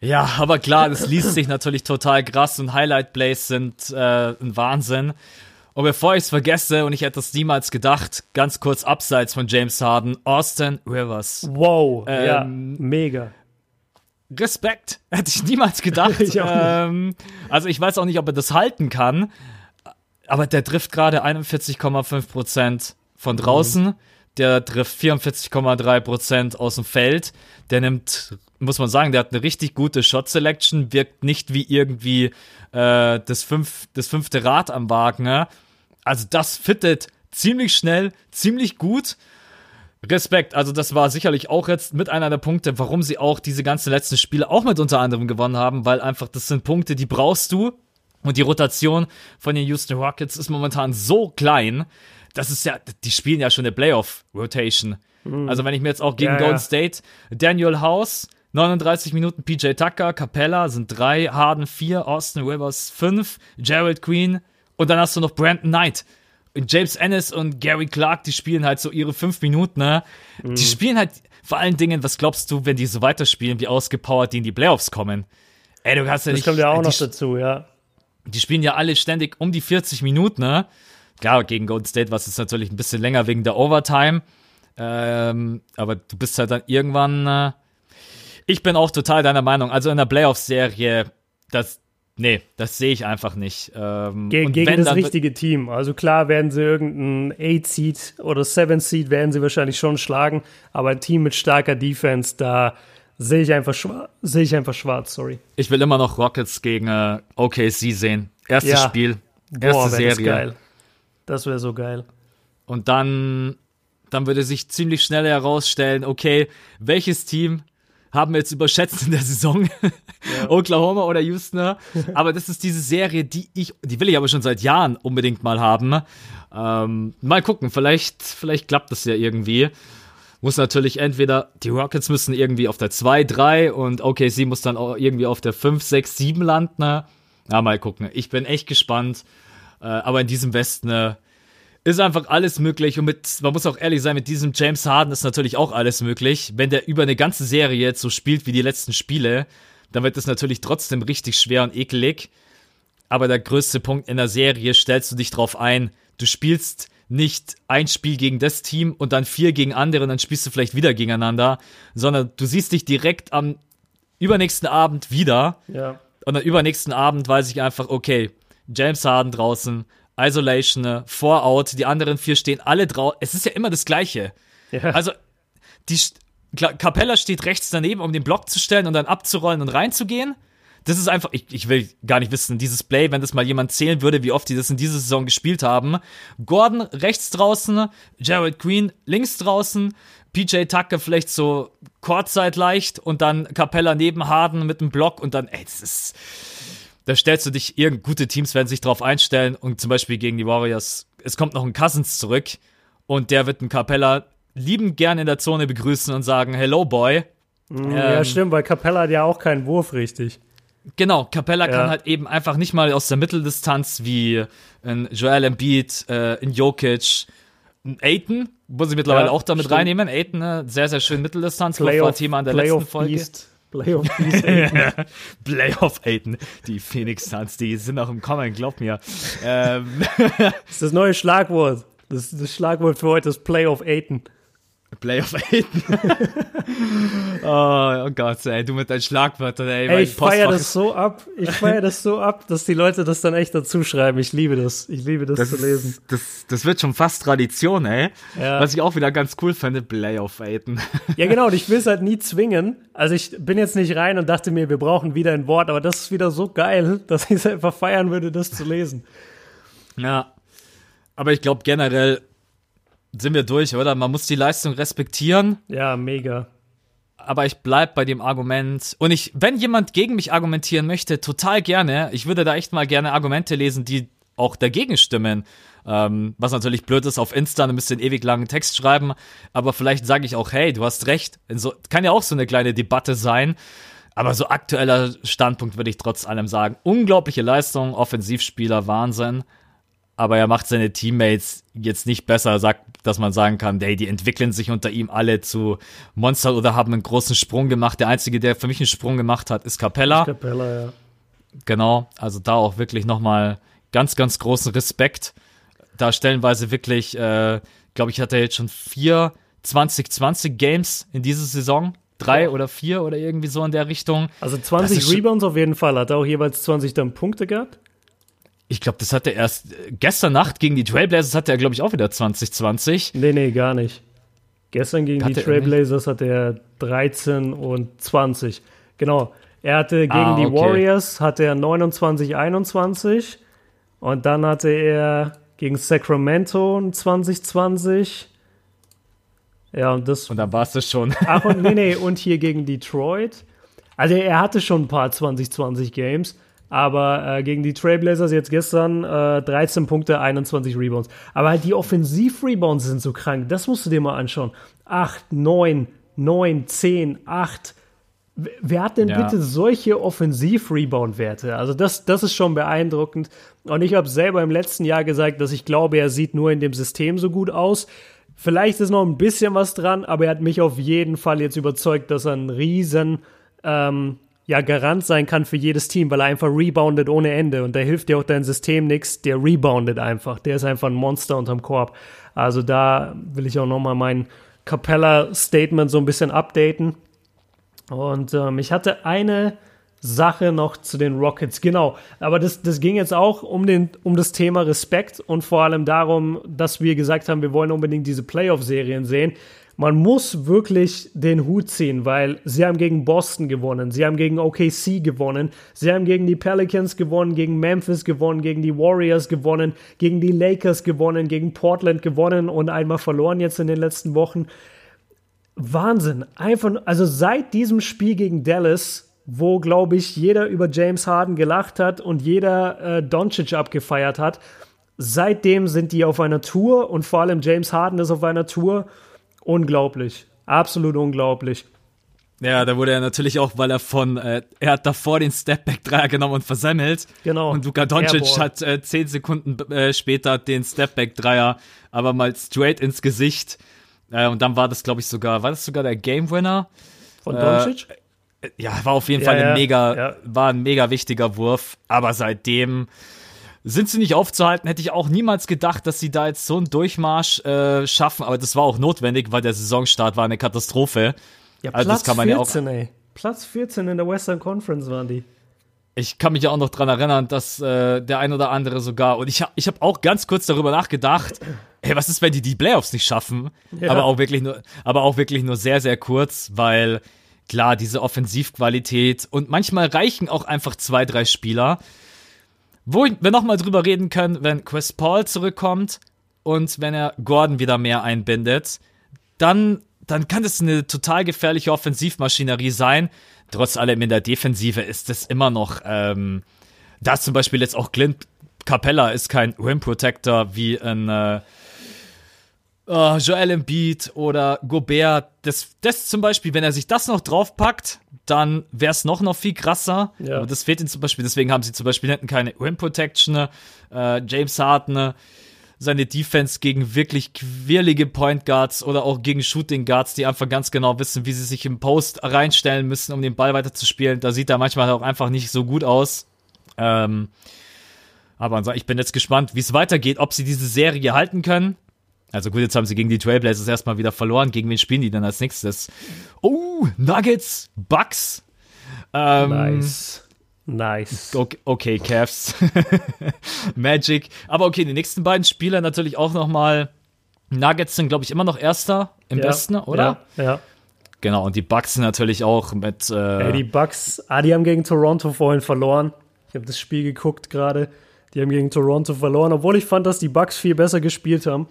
ja, aber klar, das liest sich natürlich total krass und Highlight Plays sind äh, ein Wahnsinn. Und bevor ich es vergesse, und ich hätte es niemals gedacht, ganz kurz abseits von James Harden, Austin Rivers. Wow, ähm, ja, mega. Respekt, [laughs] hätte ich niemals gedacht. [laughs] ich ähm, also ich weiß auch nicht, ob er das halten kann, aber der trifft gerade 41,5 Prozent von draußen. Mhm. Der trifft 44,3% aus dem Feld. Der nimmt muss man sagen, der hat eine richtig gute Shot Selection, wirkt nicht wie irgendwie äh, das, fünf, das fünfte Rad am Wagen. Ne? Also das fittet ziemlich schnell, ziemlich gut. Respekt, also das war sicherlich auch jetzt mit einer der Punkte, warum sie auch diese ganzen letzten Spiele auch mit unter anderem gewonnen haben, weil einfach das sind Punkte, die brauchst du. Und die Rotation von den Houston Rockets ist momentan so klein, das ist ja, die spielen ja schon eine Playoff-Rotation. Mhm. Also wenn ich mir jetzt auch gegen ja, Golden ja. State, Daniel House, 39 Minuten PJ Tucker, Capella sind drei, Harden vier, Austin Rivers fünf, Gerald Queen und dann hast du noch Brandon Knight. Und James Ennis und Gary Clark, die spielen halt so ihre fünf Minuten, ne? Mhm. Die spielen halt vor allen Dingen, was glaubst du, wenn die so weiterspielen, wie ausgepowert die in die Playoffs kommen? Ey, du hast ja nicht. Das kommt ja auch noch dazu, ja. Die spielen ja alle ständig um die 40 Minuten, ne? Klar, gegen Golden State war es jetzt natürlich ein bisschen länger wegen der Overtime. Ähm, aber du bist halt dann irgendwann. Äh, ich bin auch total deiner Meinung. Also in der Playoff-Serie, das. Nee, das sehe ich einfach nicht. Ähm, Ge gegen das richtige Team. Also klar werden sie irgendein 8-Seed oder 7-Seed werden sie wahrscheinlich schon schlagen, aber ein Team mit starker Defense, da sehe ich einfach schwarz, sehe ich einfach schwarz, sorry. Ich will immer noch Rockets gegen äh, OKC sehen. Erstes ja. Spiel, erste Boah, Serie. Das geil. Das wäre so geil. Und dann, dann würde sich ziemlich schnell herausstellen, okay, welches Team haben wir jetzt überschätzt in der Saison? [laughs] Ja. Oklahoma oder Houston? Aber das ist diese Serie, die ich, die will ich aber schon seit Jahren unbedingt mal haben. Ähm, mal gucken, vielleicht, vielleicht klappt das ja irgendwie. Muss natürlich entweder, die Rockets müssen irgendwie auf der 2, 3 und OKC muss dann auch irgendwie auf der 5, 6, 7 landen. Ja, mal gucken. Ich bin echt gespannt. Äh, aber in diesem Westen äh, ist einfach alles möglich. Und mit, man muss auch ehrlich sein, mit diesem James Harden ist natürlich auch alles möglich. Wenn der über eine ganze Serie jetzt so spielt wie die letzten Spiele, dann wird es natürlich trotzdem richtig schwer und ekelig. Aber der größte Punkt in der Serie stellst du dich drauf ein. Du spielst nicht ein Spiel gegen das Team und dann vier gegen andere und dann spielst du vielleicht wieder gegeneinander, sondern du siehst dich direkt am übernächsten Abend wieder. Ja. Und am übernächsten Abend weiß ich einfach, okay, James Harden draußen, Isolation, äh, Four Out, die anderen vier stehen alle draußen. Es ist ja immer das Gleiche. Ja. Also, die Capella steht rechts daneben, um den Block zu stellen und dann abzurollen und reinzugehen. Das ist einfach, ich, ich will gar nicht wissen, dieses Play, wenn das mal jemand zählen würde, wie oft die das in dieser Saison gespielt haben. Gordon rechts draußen, Jared Green links draußen, PJ Tucker vielleicht so Kurzzeit leicht und dann Capella neben Harden mit dem Block und dann, ey, das ist da stellst du dich, irgend gute Teams werden sich drauf einstellen und zum Beispiel gegen die Warriors, es kommt noch ein Cousins zurück und der wird einen Capella liebend gern in der Zone begrüßen und sagen, hello boy. Mhm, ähm, ja, stimmt, weil Capella hat ja auch keinen Wurf richtig. Genau, Capella ja. kann halt eben einfach nicht mal aus der Mitteldistanz wie ein Joel Embiid, äh, ein Jokic, ein Aiton, muss ich mittlerweile ja, auch damit stimmt. reinnehmen. Aiton, ne, sehr, sehr schön Mitteldistanz, Playoff, war Thema an der Playoff letzten Folge. Beast. Playoff [laughs] Aiden. Playoff Aiden. Die Phoenix Suns, die sind auch im Kommen, glaub mir. Ähm. [laughs] Das ist das neue Schlagwort. Das, das Schlagwort für heute ist Playoff Aiden. Playoff Aiden. [laughs] oh, oh, Gott, ey, du mit deinen Schlagwörtern, ey. ey ich feiere das so ab. Ich feiere das so ab, dass die Leute das dann echt dazu schreiben. Ich liebe das. Ich liebe das, das zu lesen. Ist, das, das wird schon fast Tradition, ey. Ja. Was ich auch wieder ganz cool finde, Playoff Aiden. ja, genau. Und ich will es halt nie zwingen. Also ich bin jetzt nicht rein und dachte mir, wir brauchen wieder ein Wort, aber das ist wieder so geil, dass ich es einfach feiern würde, das zu lesen. Ja. Aber ich glaube generell, sind wir durch, oder? Man muss die Leistung respektieren. Ja, mega. Aber ich bleib bei dem Argument. Und ich, wenn jemand gegen mich argumentieren möchte, total gerne. Ich würde da echt mal gerne Argumente lesen, die auch dagegen stimmen. Ähm, was natürlich blöd ist, auf Insta ein bisschen ewig langen Text schreiben. Aber vielleicht sage ich auch, hey, du hast recht. So, kann ja auch so eine kleine Debatte sein. Aber so aktueller Standpunkt würde ich trotz allem sagen. Unglaubliche Leistung, Offensivspieler, Wahnsinn aber er macht seine Teammates jetzt nicht besser, sagt, dass man sagen kann, hey, die entwickeln sich unter ihm alle zu Monster oder haben einen großen Sprung gemacht. Der einzige, der für mich einen Sprung gemacht hat, ist Capella. Capella, ja. Genau, also da auch wirklich nochmal ganz, ganz großen Respekt. Da stellenweise wirklich, äh, glaube ich, hat er jetzt schon vier 2020 Games in dieser Saison. Drei oder vier oder irgendwie so in der Richtung. Also 20 Rebounds auf jeden Fall. Hat er auch jeweils 20 dann Punkte gehabt? Ich glaube, das hat er erst äh, gestern Nacht gegen die Trailblazers hat er, glaube ich, auch wieder 2020. Nee, nee, gar nicht. Gestern gegen hat die Trailblazers hatte er 13 und 20. Genau. Er hatte gegen ah, okay. die Warriors hatte er 29, 21 und dann hatte er gegen Sacramento 2020. Ja, und das. Und dann war es das schon. [laughs] Ach, und nee, nee, [laughs] und hier gegen Detroit. Also er hatte schon ein paar 2020 Games, aber äh, gegen die Trailblazers jetzt gestern äh, 13 Punkte, 21 Rebounds. Aber halt die Offensiv-Rebounds sind so krank, das musst du dir mal anschauen. 8, 9, 9, 10, 8. Wer hat denn Ja. bitte solche Offensiv-Rebound-Werte? Also das, das ist schon beeindruckend. Und ich habe selber im letzten Jahr gesagt, dass ich glaube, er sieht nur in dem System so gut aus. Vielleicht ist noch ein bisschen was dran, aber er hat mich auf jeden Fall jetzt überzeugt, dass er ein riesen ähm, ja, Garant sein kann für jedes Team, weil er einfach reboundet ohne Ende. Und da hilft dir auch dein System nichts. Der reboundet einfach. Der ist einfach ein Monster unterm Korb. Also da will ich auch nochmal mein Capella-Statement so ein bisschen updaten. Und ähm, ich hatte eine Sache noch zu den Rockets, genau. Aber das, das ging jetzt auch um, den, um das Thema Respekt und vor allem darum, dass wir gesagt haben, wir wollen unbedingt diese Playoff-Serien sehen. Man muss wirklich den Hut ziehen, weil sie haben gegen Boston gewonnen, sie haben gegen OKC gewonnen, sie haben gegen die Pelicans gewonnen, gegen Memphis gewonnen, gegen die Warriors gewonnen, gegen die Lakers gewonnen, gegen Portland gewonnen und einmal verloren jetzt in den letzten Wochen. Wahnsinn. Einfach, also seit diesem Spiel gegen Dallas, wo, glaube ich, jeder über James Harden gelacht hat und jeder äh, Doncic abgefeiert hat, seitdem sind die auf einer Tour und vor allem James Harden ist auf einer Tour. Unglaublich. Absolut unglaublich. Ja, da wurde er natürlich auch, weil er von, äh, er hat davor den Stepback-Dreier genommen und versemmelt. Genau. Und Luka Doncic Airball. hat äh, zehn Sekunden äh, später den Stepback-Dreier aber mal straight ins Gesicht. Äh, und dann war das, glaube ich, sogar, war das sogar der Game Winner? Von Äh, Doncic? Ja, war auf jeden Ja, Fall ein ja, mega, ja. war ein mega wichtiger Wurf. Aber seitdem sind sie nicht aufzuhalten. Hätte ich auch niemals gedacht, dass sie da jetzt so einen Durchmarsch äh, schaffen. Aber das war auch notwendig, weil der Saisonstart war eine Katastrophe. ja, also Platz das kann man ja auch- 14, ey. Platz 14 in der Western Conference waren die. Ich kann mich ja auch noch dran erinnern, dass äh, der ein oder andere sogar, und ich habe ich hab auch ganz kurz darüber nachgedacht, [clears throat] hey, was ist, wenn die die Playoffs nicht schaffen? Ja. Aber auch wirklich nur, aber auch wirklich nur sehr, sehr kurz, weil klar, diese Offensivqualität und manchmal reichen auch einfach zwei, drei Spieler. Wo wir nochmal drüber reden können, wenn Chris Paul zurückkommt und wenn er Gordon wieder mehr einbindet, dann, dann kann das eine total gefährliche Offensivmaschinerie sein. Trotz allem in der Defensive ist es immer noch, ähm, da ist zum Beispiel jetzt auch Clint Capella ist kein Rim Protector wie ein äh, äh, Joel Embiid oder Gobert. Das, das zum Beispiel, wenn er sich das noch draufpackt, dann wäre es noch noch viel krasser. Ja. Aber das fehlt ihnen zum Beispiel. Deswegen haben sie zum Beispiel hinten keine Rim Protection. Äh, James Harden äh, seine Defense gegen wirklich quirlige Point Guards oder auch gegen Shooting Guards, die einfach ganz genau wissen, wie sie sich im Post reinstellen müssen, um den Ball weiterzuspielen. Da sieht er manchmal auch einfach nicht so gut aus. Ähm, aber ich bin jetzt gespannt, wie es weitergeht, ob sie diese Serie halten können. Also gut, jetzt haben sie gegen die Trailblazers erstmal wieder verloren. Gegen wen spielen die dann als nächstes? Oh, Nuggets, Bucks. Ähm, Nice. Nice. Okay, okay Cavs. [laughs] Magic. Aber okay, die nächsten beiden Spiele natürlich auch nochmal. Nuggets sind, glaube ich, immer noch Erster im Ja, Westen, oder? Ja, ja. Genau, und die Bucks sind natürlich auch mit. Äh, Ey, die Bucks, ah, die haben gegen Toronto vorhin verloren. Ich habe das Spiel geguckt gerade. Die haben gegen Toronto verloren, obwohl ich fand, dass die Bucks viel besser gespielt haben.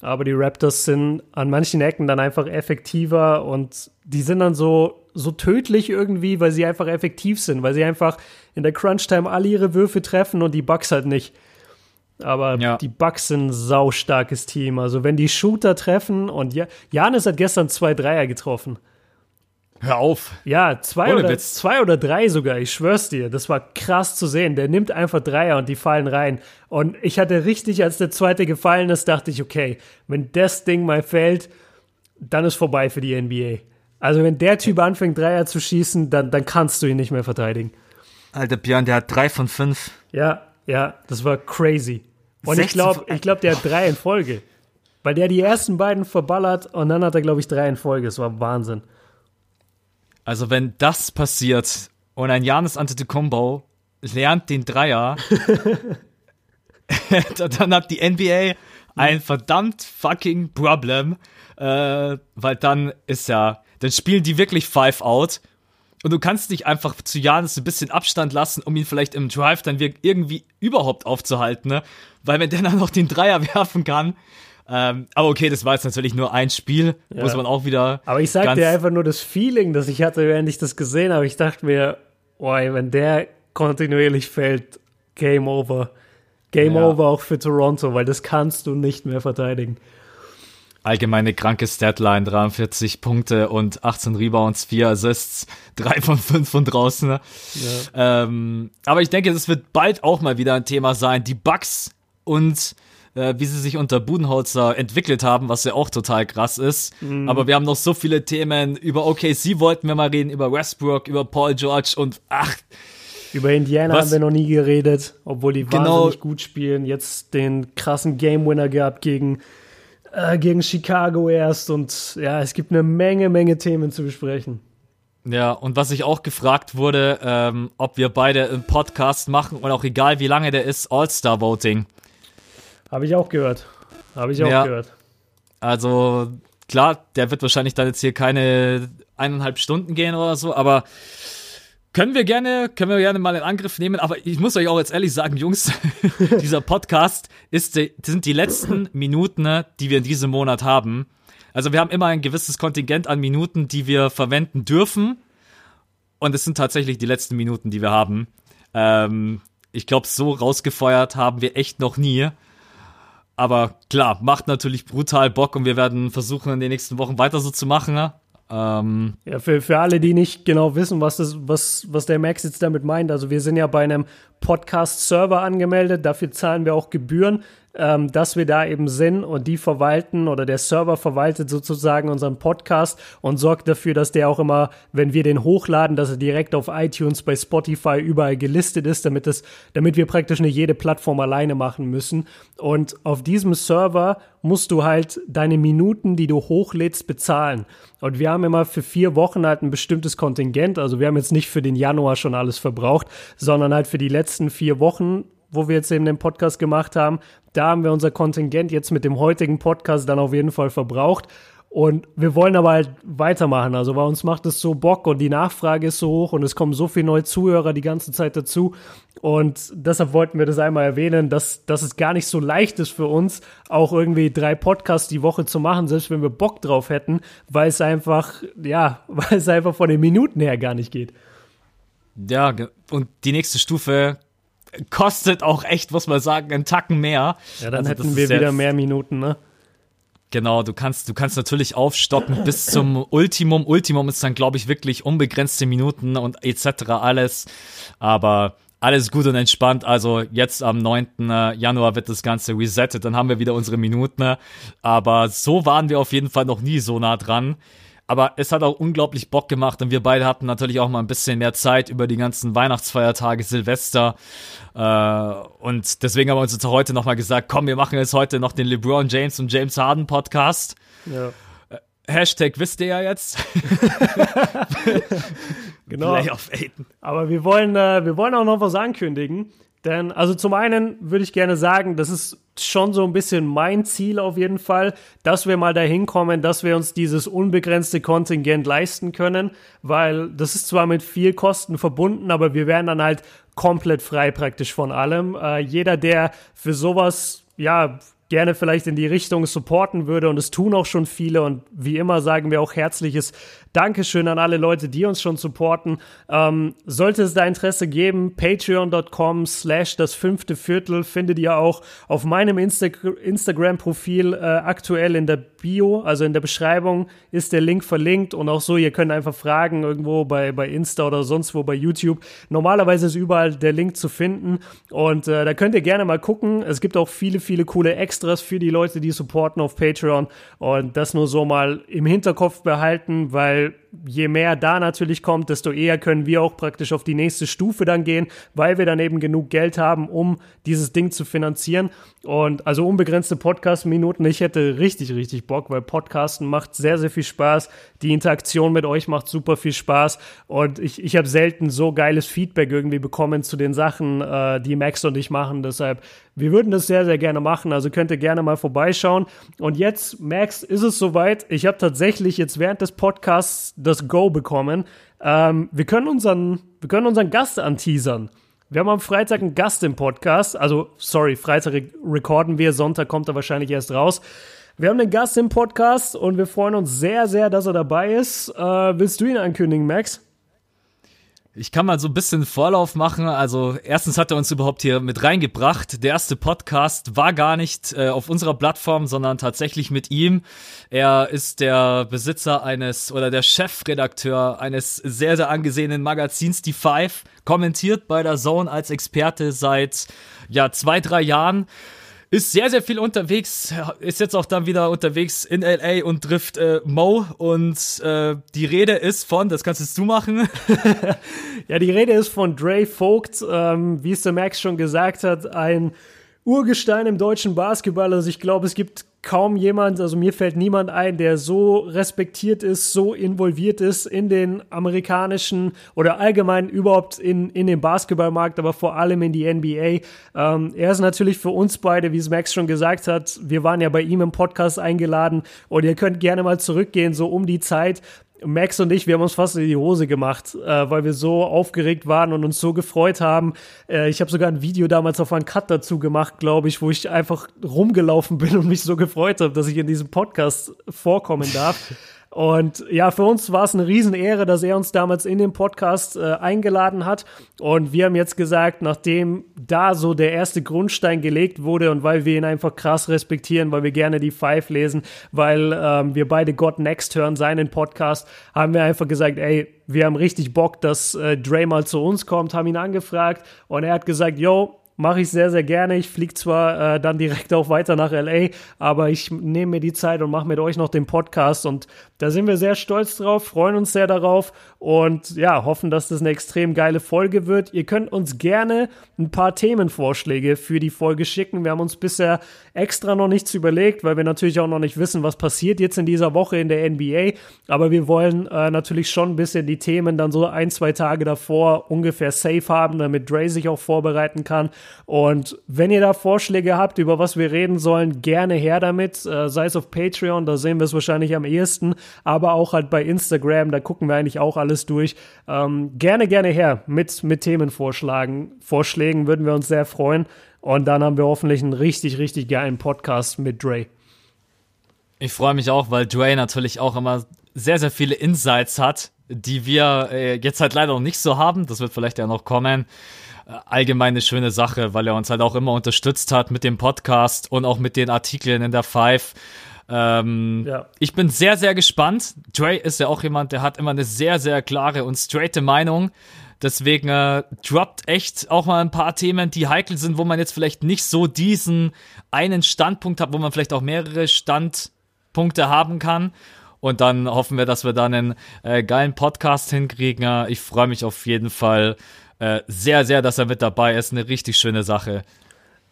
Aber die Raptors sind an manchen Ecken dann einfach effektiver und die sind dann so, so tödlich irgendwie, weil sie einfach effektiv sind, weil sie einfach in der Crunch-Time alle ihre Würfe treffen und die Bucks halt nicht. Aber Ja. die Bucks sind ein saustarkes Team. Also wenn die Shooter treffen und ja, Janis hat gestern zwei Dreier getroffen. Hör auf. Ja, zwei Ohne oder, Witz. zwei oder drei sogar, ich schwör's dir. Das war krass zu sehen. Der nimmt einfach Dreier und die fallen rein. Und ich hatte richtig, als der zweite gefallen ist, dachte ich, okay, wenn das Ding mal fällt, dann ist vorbei für die NBA. Also wenn der Typ anfängt, Dreier zu schießen, dann, dann kannst du ihn nicht mehr verteidigen. Alter Björn, der hat drei von fünf. Ja, ja, das war crazy. Und ich 16 glaube, ich glaub, der hat drei in Folge. Weil der die ersten beiden verballert und dann hat er, glaube ich, drei in Folge. Das war Wahnsinn. Also wenn das passiert und ein Janis Antetokounmpo lernt den Dreier, [laughs] dann hat die NBA ein verdammt fucking Problem, äh, weil dann ist ja, dann spielen die wirklich Five Out Und du kannst nicht einfach zu Janis ein bisschen Abstand lassen, um ihn vielleicht im Drive dann irgendwie überhaupt aufzuhalten, ne? Weil wenn der dann noch den Dreier [laughs] werfen kann, ähm, aber okay, das war jetzt natürlich nur ein Spiel, ja. muss man auch wieder. Aber ich sag dir einfach nur das Feeling, das ich hatte, während ich das gesehen habe. Ich dachte mir, boy, wenn der kontinuierlich fällt, Game over. Game ja. over auch für Toronto, weil das kannst du nicht mehr verteidigen. Allgemeine kranke Statline, 43 Punkte und 18 Rebounds, 4 Assists, [laughs] 3 von 5 von draußen. Ja. Ähm, aber ich denke, das wird bald auch mal wieder ein Thema sein. Die Bugs und äh, wie sie sich unter Budenholzer entwickelt haben, was ja auch total krass ist. Mhm. Aber wir haben noch so viele Themen. Über OKC wollten wir mal reden, über Westbrook, über Paul George und ach, über Indiana Was? haben wir noch nie geredet, obwohl die genau. wahnsinnig gut spielen. Jetzt den krassen Game Winner gehabt gegen, äh, gegen Chicago erst. Und ja, es gibt eine Menge, Menge Themen zu besprechen. Ja, und was ich auch gefragt wurde, ähm, ob wir beide einen Podcast machen und auch egal wie lange der ist, All-Star-Voting. Habe ich auch gehört. Habe ich auch ja, gehört. Also klar, der wird wahrscheinlich dann jetzt hier keine eineinhalb Stunden gehen oder so, aber können wir gerne, können wir gerne mal in Angriff nehmen, aber ich muss euch auch jetzt ehrlich sagen, Jungs, [laughs] dieser Podcast ist sind die letzten [clears throat] Minuten, ne, die wir in diesem Monat haben. Also wir haben immer ein gewisses Kontingent an Minuten, die wir verwenden dürfen. Und es sind tatsächlich die letzten Minuten, die wir haben. Ähm, ich glaube, so rausgefeuert haben wir echt noch nie. Aber klar, macht natürlich brutal Bock und wir werden versuchen, in den nächsten Wochen weiter so zu machen. Ne? Ähm, ja, für, für alle, die nicht genau wissen, was, das, was, was der Max jetzt damit meint, also wir sind ja bei einem Podcast-Server angemeldet, dafür zahlen wir auch Gebühren ähm, dass wir da eben sind und die verwalten oder der Server verwaltet sozusagen unseren Podcast und sorgt dafür, dass der auch immer, wenn wir den hochladen, dass er direkt auf iTunes, bei Spotify überall gelistet ist, damit es, damit wir praktisch nicht jede Plattform alleine machen müssen. Und auf diesem Server musst du halt deine Minuten, die du hochlädst, bezahlen. Und wir haben immer für vier Wochen halt ein bestimmtes Kontingent. Also wir haben jetzt nicht für den Januar schon alles verbraucht, sondern halt für die letzten vier Wochen wo wir jetzt eben den Podcast gemacht haben, da haben wir unser Kontingent jetzt mit dem heutigen Podcast dann auf jeden Fall verbraucht. Und wir wollen aber halt weitermachen. Also bei uns macht es so Bock und die Nachfrage ist so hoch und es kommen so viele neue Zuhörer die ganze Zeit dazu. Und deshalb wollten wir das einmal erwähnen, dass, dass es gar nicht so leicht ist für uns, auch irgendwie drei Podcasts die Woche zu machen, selbst wenn wir Bock drauf hätten, weil es einfach, ja, [laughs] weil es einfach von den Minuten her gar nicht geht. Ja, und die nächste Stufe kostet auch echt, muss man sagen, einen Tacken mehr. Ja, dann also, hätten wir wieder mehr Minuten, ne? Genau, du kannst, du kannst natürlich aufstocken bis zum Ultimum. Ultimum ist dann, glaube ich, wirklich unbegrenzte Minuten und etc. alles. Aber alles gut und entspannt. Also jetzt am 9. Äh, Januar wird das Ganze resettet. Dann haben wir wieder unsere Minuten. Aber so waren wir auf jeden Fall noch nie so nah dran. Aber es hat auch unglaublich Bock gemacht und wir beide hatten natürlich auch mal ein bisschen mehr Zeit über die ganzen Weihnachtsfeiertage, Silvester. Äh, und deswegen haben wir uns jetzt heute nochmal gesagt, komm, wir machen jetzt heute noch den LeBron James und James Harden Podcast. Ja. Äh, Hashtag wisst ihr ja jetzt. [laughs] genau. Playoff Aiden. Aber wir wollen, äh, wir wollen auch noch was ankündigen. Denn, also zum einen würde ich gerne sagen, das ist schon so ein bisschen mein Ziel auf jeden Fall, dass wir mal dahin kommen, dass wir uns dieses unbegrenzte Kontingent leisten können, weil das ist zwar mit viel Kosten verbunden, aber wir wären dann halt komplett frei praktisch von allem. Äh, jeder, der für sowas, ja, gerne vielleicht in die Richtung supporten würde und es tun auch schon viele und wie immer sagen wir auch herzliches Dankeschön an alle Leute, die uns schon supporten. Ähm, sollte es da Interesse geben, patreon.com slash das fünfte Viertel findet ihr auch auf meinem Insta Instagram-Profil äh, aktuell in der Bio, also in der Beschreibung ist der Link verlinkt und auch so, ihr könnt einfach fragen irgendwo bei, bei Insta oder sonst wo bei YouTube. Normalerweise ist überall der Link zu finden und äh, da könnt ihr gerne mal gucken. Es gibt auch viele, viele coole Extras für die Leute, die supporten auf Patreon und das nur so mal im Hinterkopf behalten, weil So je mehr da natürlich kommt, desto eher können wir auch praktisch auf die nächste Stufe dann gehen, weil wir dann eben genug Geld haben, um dieses Ding zu finanzieren. Und also unbegrenzte Podcast-Minuten, ich hätte richtig, richtig Bock, weil Podcasten macht sehr, sehr viel Spaß. Die Interaktion mit euch macht super viel Spaß. Und ich, ich habe selten so geiles Feedback irgendwie bekommen zu den Sachen, äh, die Max und ich machen. Deshalb wir würden das sehr, sehr gerne machen, also könnt ihr gerne mal vorbeischauen. Und jetzt, Max, ist es soweit. Ich habe tatsächlich jetzt während des Podcasts das Go bekommen. Ähm, wir, können unseren, wir können unseren Gast anteasern. Wir haben am Freitag einen Gast im Podcast. Also, sorry, Freitag recorden wir, Sonntag kommt er wahrscheinlich erst raus. Wir haben einen Gast im Podcast und wir freuen uns sehr, sehr, dass er dabei ist. Äh, willst du ihn ankündigen, Max? Ich kann mal so ein bisschen Vorlauf machen. Also erstens hat er uns überhaupt hier mit reingebracht. Der erste Podcast war gar nicht äh, auf unserer Plattform, sondern tatsächlich mit ihm. Er ist der Besitzer eines oder der Chefredakteur eines sehr, sehr angesehenen Magazins, die Five, kommentiert bei der Zone als Experte seit ja zwei, drei Jahren ist sehr, sehr viel unterwegs, ist jetzt auch dann wieder unterwegs in LA und trifft äh, Mo und äh, die Rede ist von, das kannst jetzt du machen. [laughs] ja, die Rede ist von Dre Vogt, ähm, wie es der Max schon gesagt hat, ein Urgestein im deutschen Basketball. Also ich glaube, es gibt kaum jemand, also mir fällt niemand ein, der so respektiert ist, so involviert ist in den amerikanischen oder allgemein überhaupt in, in den Basketballmarkt, aber vor allem in die NBA. Ähm, er ist natürlich für uns beide, wie es Max schon gesagt hat, wir waren ja bei ihm im Podcast eingeladen und ihr könnt gerne mal zurückgehen, so um die Zeit, Max und ich, wir haben uns fast in die Hose gemacht, äh, weil wir so aufgeregt waren und uns so gefreut haben. Äh, ich habe sogar ein Video damals auf einen Cut dazu gemacht, glaube ich, wo ich einfach rumgelaufen bin und mich so gefreut habe, dass ich in diesem Podcast vorkommen darf. [laughs] Und ja, für uns war es eine Riesenehre, dass er uns damals in den Podcast äh, eingeladen hat. Und wir haben jetzt gesagt, nachdem da so der erste Grundstein gelegt wurde und weil wir ihn einfach krass respektieren, weil wir gerne die Five lesen, weil ähm, wir beide God Next hören, seinen Podcast, haben wir einfach gesagt, ey, wir haben richtig Bock, dass äh, Dre mal zu uns kommt, haben ihn angefragt und er hat gesagt, yo, mache ich sehr, sehr gerne. Ich fliege zwar äh, dann direkt auch weiter nach LA, aber ich nehme mir die Zeit und mache mit euch noch den Podcast und da sind wir sehr stolz drauf, freuen uns sehr darauf und ja, hoffen, dass das eine extrem geile Folge wird. Ihr könnt uns gerne ein paar Themenvorschläge für die Folge schicken. Wir haben uns bisher extra noch nichts überlegt, weil wir natürlich auch noch nicht wissen, was passiert jetzt in dieser Woche in der NBA, aber wir wollen äh, natürlich schon ein bisschen die Themen dann so ein, zwei Tage davor ungefähr safe haben, damit Dre sich auch vorbereiten kann und wenn ihr da Vorschläge habt, über was wir reden sollen, gerne her damit. Äh, sei es auf Patreon, da sehen wir es wahrscheinlich am ehesten, aber auch halt bei Instagram, da gucken wir eigentlich auch alles durch. Ähm, gerne, gerne her mit, mit Themenvorschlägen. Vorschlägen würden wir uns sehr freuen. Und dann haben wir hoffentlich einen richtig, richtig geilen Podcast mit Dre. Ich freue mich auch, weil Dre natürlich auch immer sehr, sehr viele Insights hat, die wir äh, jetzt halt leider noch nicht so haben. Das wird vielleicht ja noch kommen allgemein eine schöne Sache, weil er uns halt auch immer unterstützt hat mit dem Podcast und auch mit den Artikeln in der Five. Ähm, ja. Ich bin sehr, sehr gespannt. Dre ist ja auch jemand, der hat immer eine sehr, sehr klare und straighte Meinung. Deswegen äh, droppt echt auch mal ein paar Themen, die heikel sind, wo man jetzt vielleicht nicht so diesen einen Standpunkt hat, wo man vielleicht auch mehrere Standpunkte haben kann. Und dann hoffen wir, dass wir dann einen äh, geilen Podcast hinkriegen. Ich freue mich auf jeden Fall äh, sehr, sehr, dass er mit dabei ist. Eine richtig schöne Sache.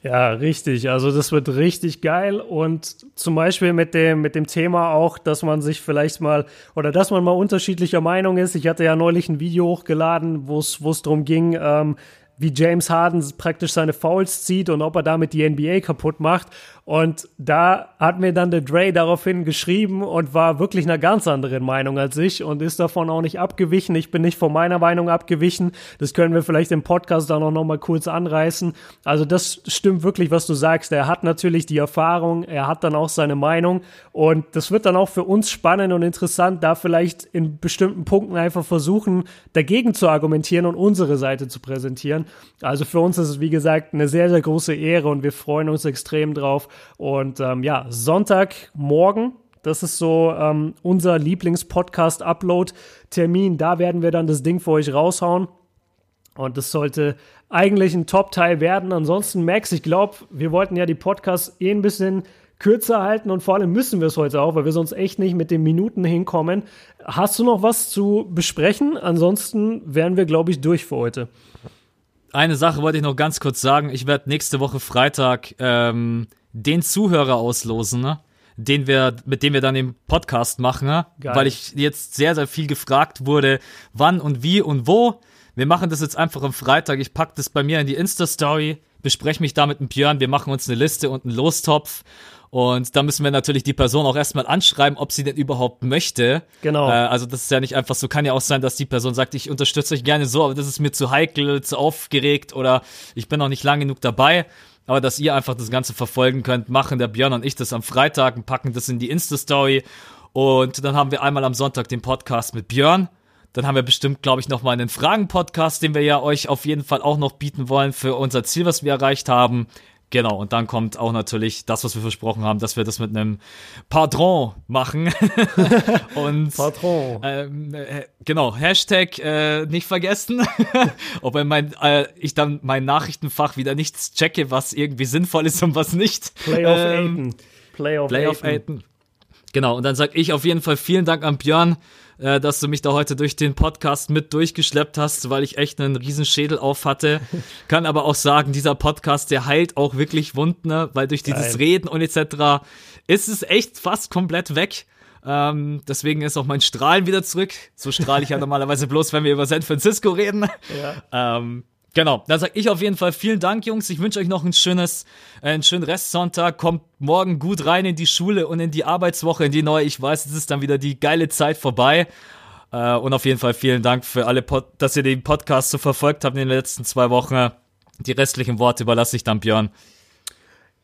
Ja, richtig. Also das wird richtig geil und zum Beispiel mit dem mit dem Thema auch, dass man sich vielleicht mal oder dass man mal unterschiedlicher Meinung ist. Ich hatte ja neulich ein Video hochgeladen, wo es wo es darum ging, ähm, wie James Harden praktisch seine Fouls zieht und ob er damit die NBA kaputt macht. Und da hat mir dann der Dre daraufhin geschrieben und war wirklich einer ganz anderen Meinung als ich und ist davon auch nicht abgewichen. Ich bin nicht von meiner Meinung abgewichen. Das können wir vielleicht im Podcast dann auch nochmal kurz anreißen. Also das stimmt wirklich, was du sagst. Er hat natürlich die Erfahrung, er hat dann auch seine Meinung und das wird dann auch für uns spannend und interessant, da vielleicht in bestimmten Punkten einfach versuchen, dagegen zu argumentieren und unsere Seite zu präsentieren. Also für uns ist es, wie gesagt, eine sehr, sehr große Ehre und wir freuen uns extrem drauf. Und ähm, ja, Sonntagmorgen, das ist so ähm, unser Lieblings-Podcast-Upload-Termin. Da werden wir dann das Ding für euch raushauen. Und das sollte eigentlich ein Top-Teil werden. Ansonsten, Max, ich glaube, wir wollten ja die Podcasts eh ein bisschen kürzer halten und vor allem müssen wir es heute auch, weil wir sonst echt nicht mit den Minuten hinkommen. Hast du noch was zu besprechen? Ansonsten wären wir, glaube ich, durch für heute. Eine Sache wollte ich noch ganz kurz sagen. Ich werde nächste Woche Freitag ähm, den Zuhörer auslosen, ne? den wir, mit dem wir dann den Podcast machen, ne? weil ich jetzt sehr, sehr viel gefragt wurde, wann und wie und wo. Wir machen das jetzt einfach am Freitag. Ich packe das bei mir in die Insta-Story, bespreche mich da mit dem Björn, wir machen uns eine Liste und einen Lostopf Und da müssen wir natürlich die Person auch erstmal anschreiben, ob sie denn überhaupt möchte. Genau. Äh, also das ist ja nicht einfach so, kann ja auch sein, dass die Person sagt, ich unterstütze euch gerne so, aber das ist mir zu heikel, zu aufgeregt oder ich bin noch nicht lang genug dabei. Aber dass ihr einfach das Ganze verfolgen könnt, machen der Björn und ich das am Freitag und packen das in die Insta-Story. Und dann haben wir einmal am Sonntag den Podcast mit Björn. Dann haben wir bestimmt, glaube ich, noch mal einen Fragen-Podcast, den wir ja euch auf jeden Fall auch noch bieten wollen für unser Ziel, was wir erreicht haben. Genau, und dann kommt auch natürlich das, was wir versprochen haben, dass wir das mit einem Pardon machen. [laughs] und Patron. ähm, äh, genau, Hashtag äh, nicht vergessen. [laughs] Ob in mein, äh, ich dann mein Nachrichtenfach wieder nichts checke, was irgendwie sinnvoll ist und was nicht. Playoff Ähm, Aiden. Playoff Playoff Aiden. Aiden. Genau, und dann sag ich auf jeden Fall vielen Dank an Björn, äh, dass du mich da heute durch den Podcast mit durchgeschleppt hast, weil ich echt einen riesen Schädel auf hatte. [laughs] Kann aber auch sagen, dieser Podcast, der heilt auch wirklich Wunden, ne? weil durch dieses Geil. Reden und etc. ist es echt fast komplett weg. Ähm, deswegen ist auch mein Strahlen wieder zurück. So strahle ich ja [laughs] normalerweise bloß, wenn wir über San Francisco reden. Ja. Ähm, genau, dann sag ich auf jeden Fall vielen Dank, Jungs. Ich wünsche euch noch ein schönes, äh, einen schönen Restsonntag. Kommt morgen gut rein in die Schule und in die Arbeitswoche, in die neue. Ich weiß, es ist dann wieder die geile Zeit vorbei. Äh, und auf jeden Fall vielen Dank für alle, Pod dass ihr den Podcast so verfolgt habt in den letzten zwei Wochen. Die restlichen Worte überlasse ich dann Björn.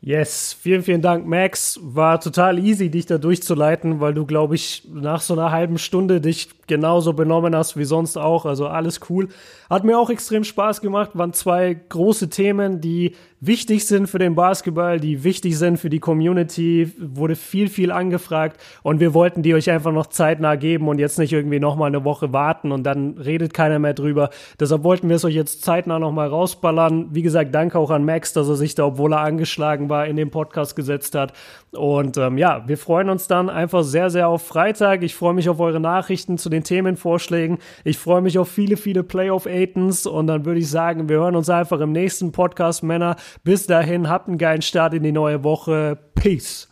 Yes, vielen, vielen Dank, Max. War total easy, dich da durchzuleiten, weil du, glaube ich, nach so einer halben Stunde dich genauso benommen hast wie sonst auch. Also alles cool. Hat mir auch extrem Spaß gemacht. Waren zwei große Themen, die wichtig sind für den Basketball, die wichtig sind für die Community. Wurde viel, viel angefragt und wir wollten die euch einfach noch zeitnah geben und jetzt nicht irgendwie nochmal eine Woche warten und dann redet keiner mehr drüber. Deshalb wollten wir es euch jetzt zeitnah nochmal rausballern. Wie gesagt, danke auch an Max, dass er sich da, obwohl er angeschlagen war, in den Podcast gesetzt hat. Und ähm, ja, wir freuen uns dann einfach sehr, sehr auf Freitag. Ich freue mich auf eure Nachrichten zu den Themenvorschlägen. Ich freue mich auf viele, viele Playoff-Aitons und dann würde ich sagen, wir hören uns einfach im nächsten Podcast, Männer. Bis dahin, habt einen geilen Start in die neue Woche. Peace.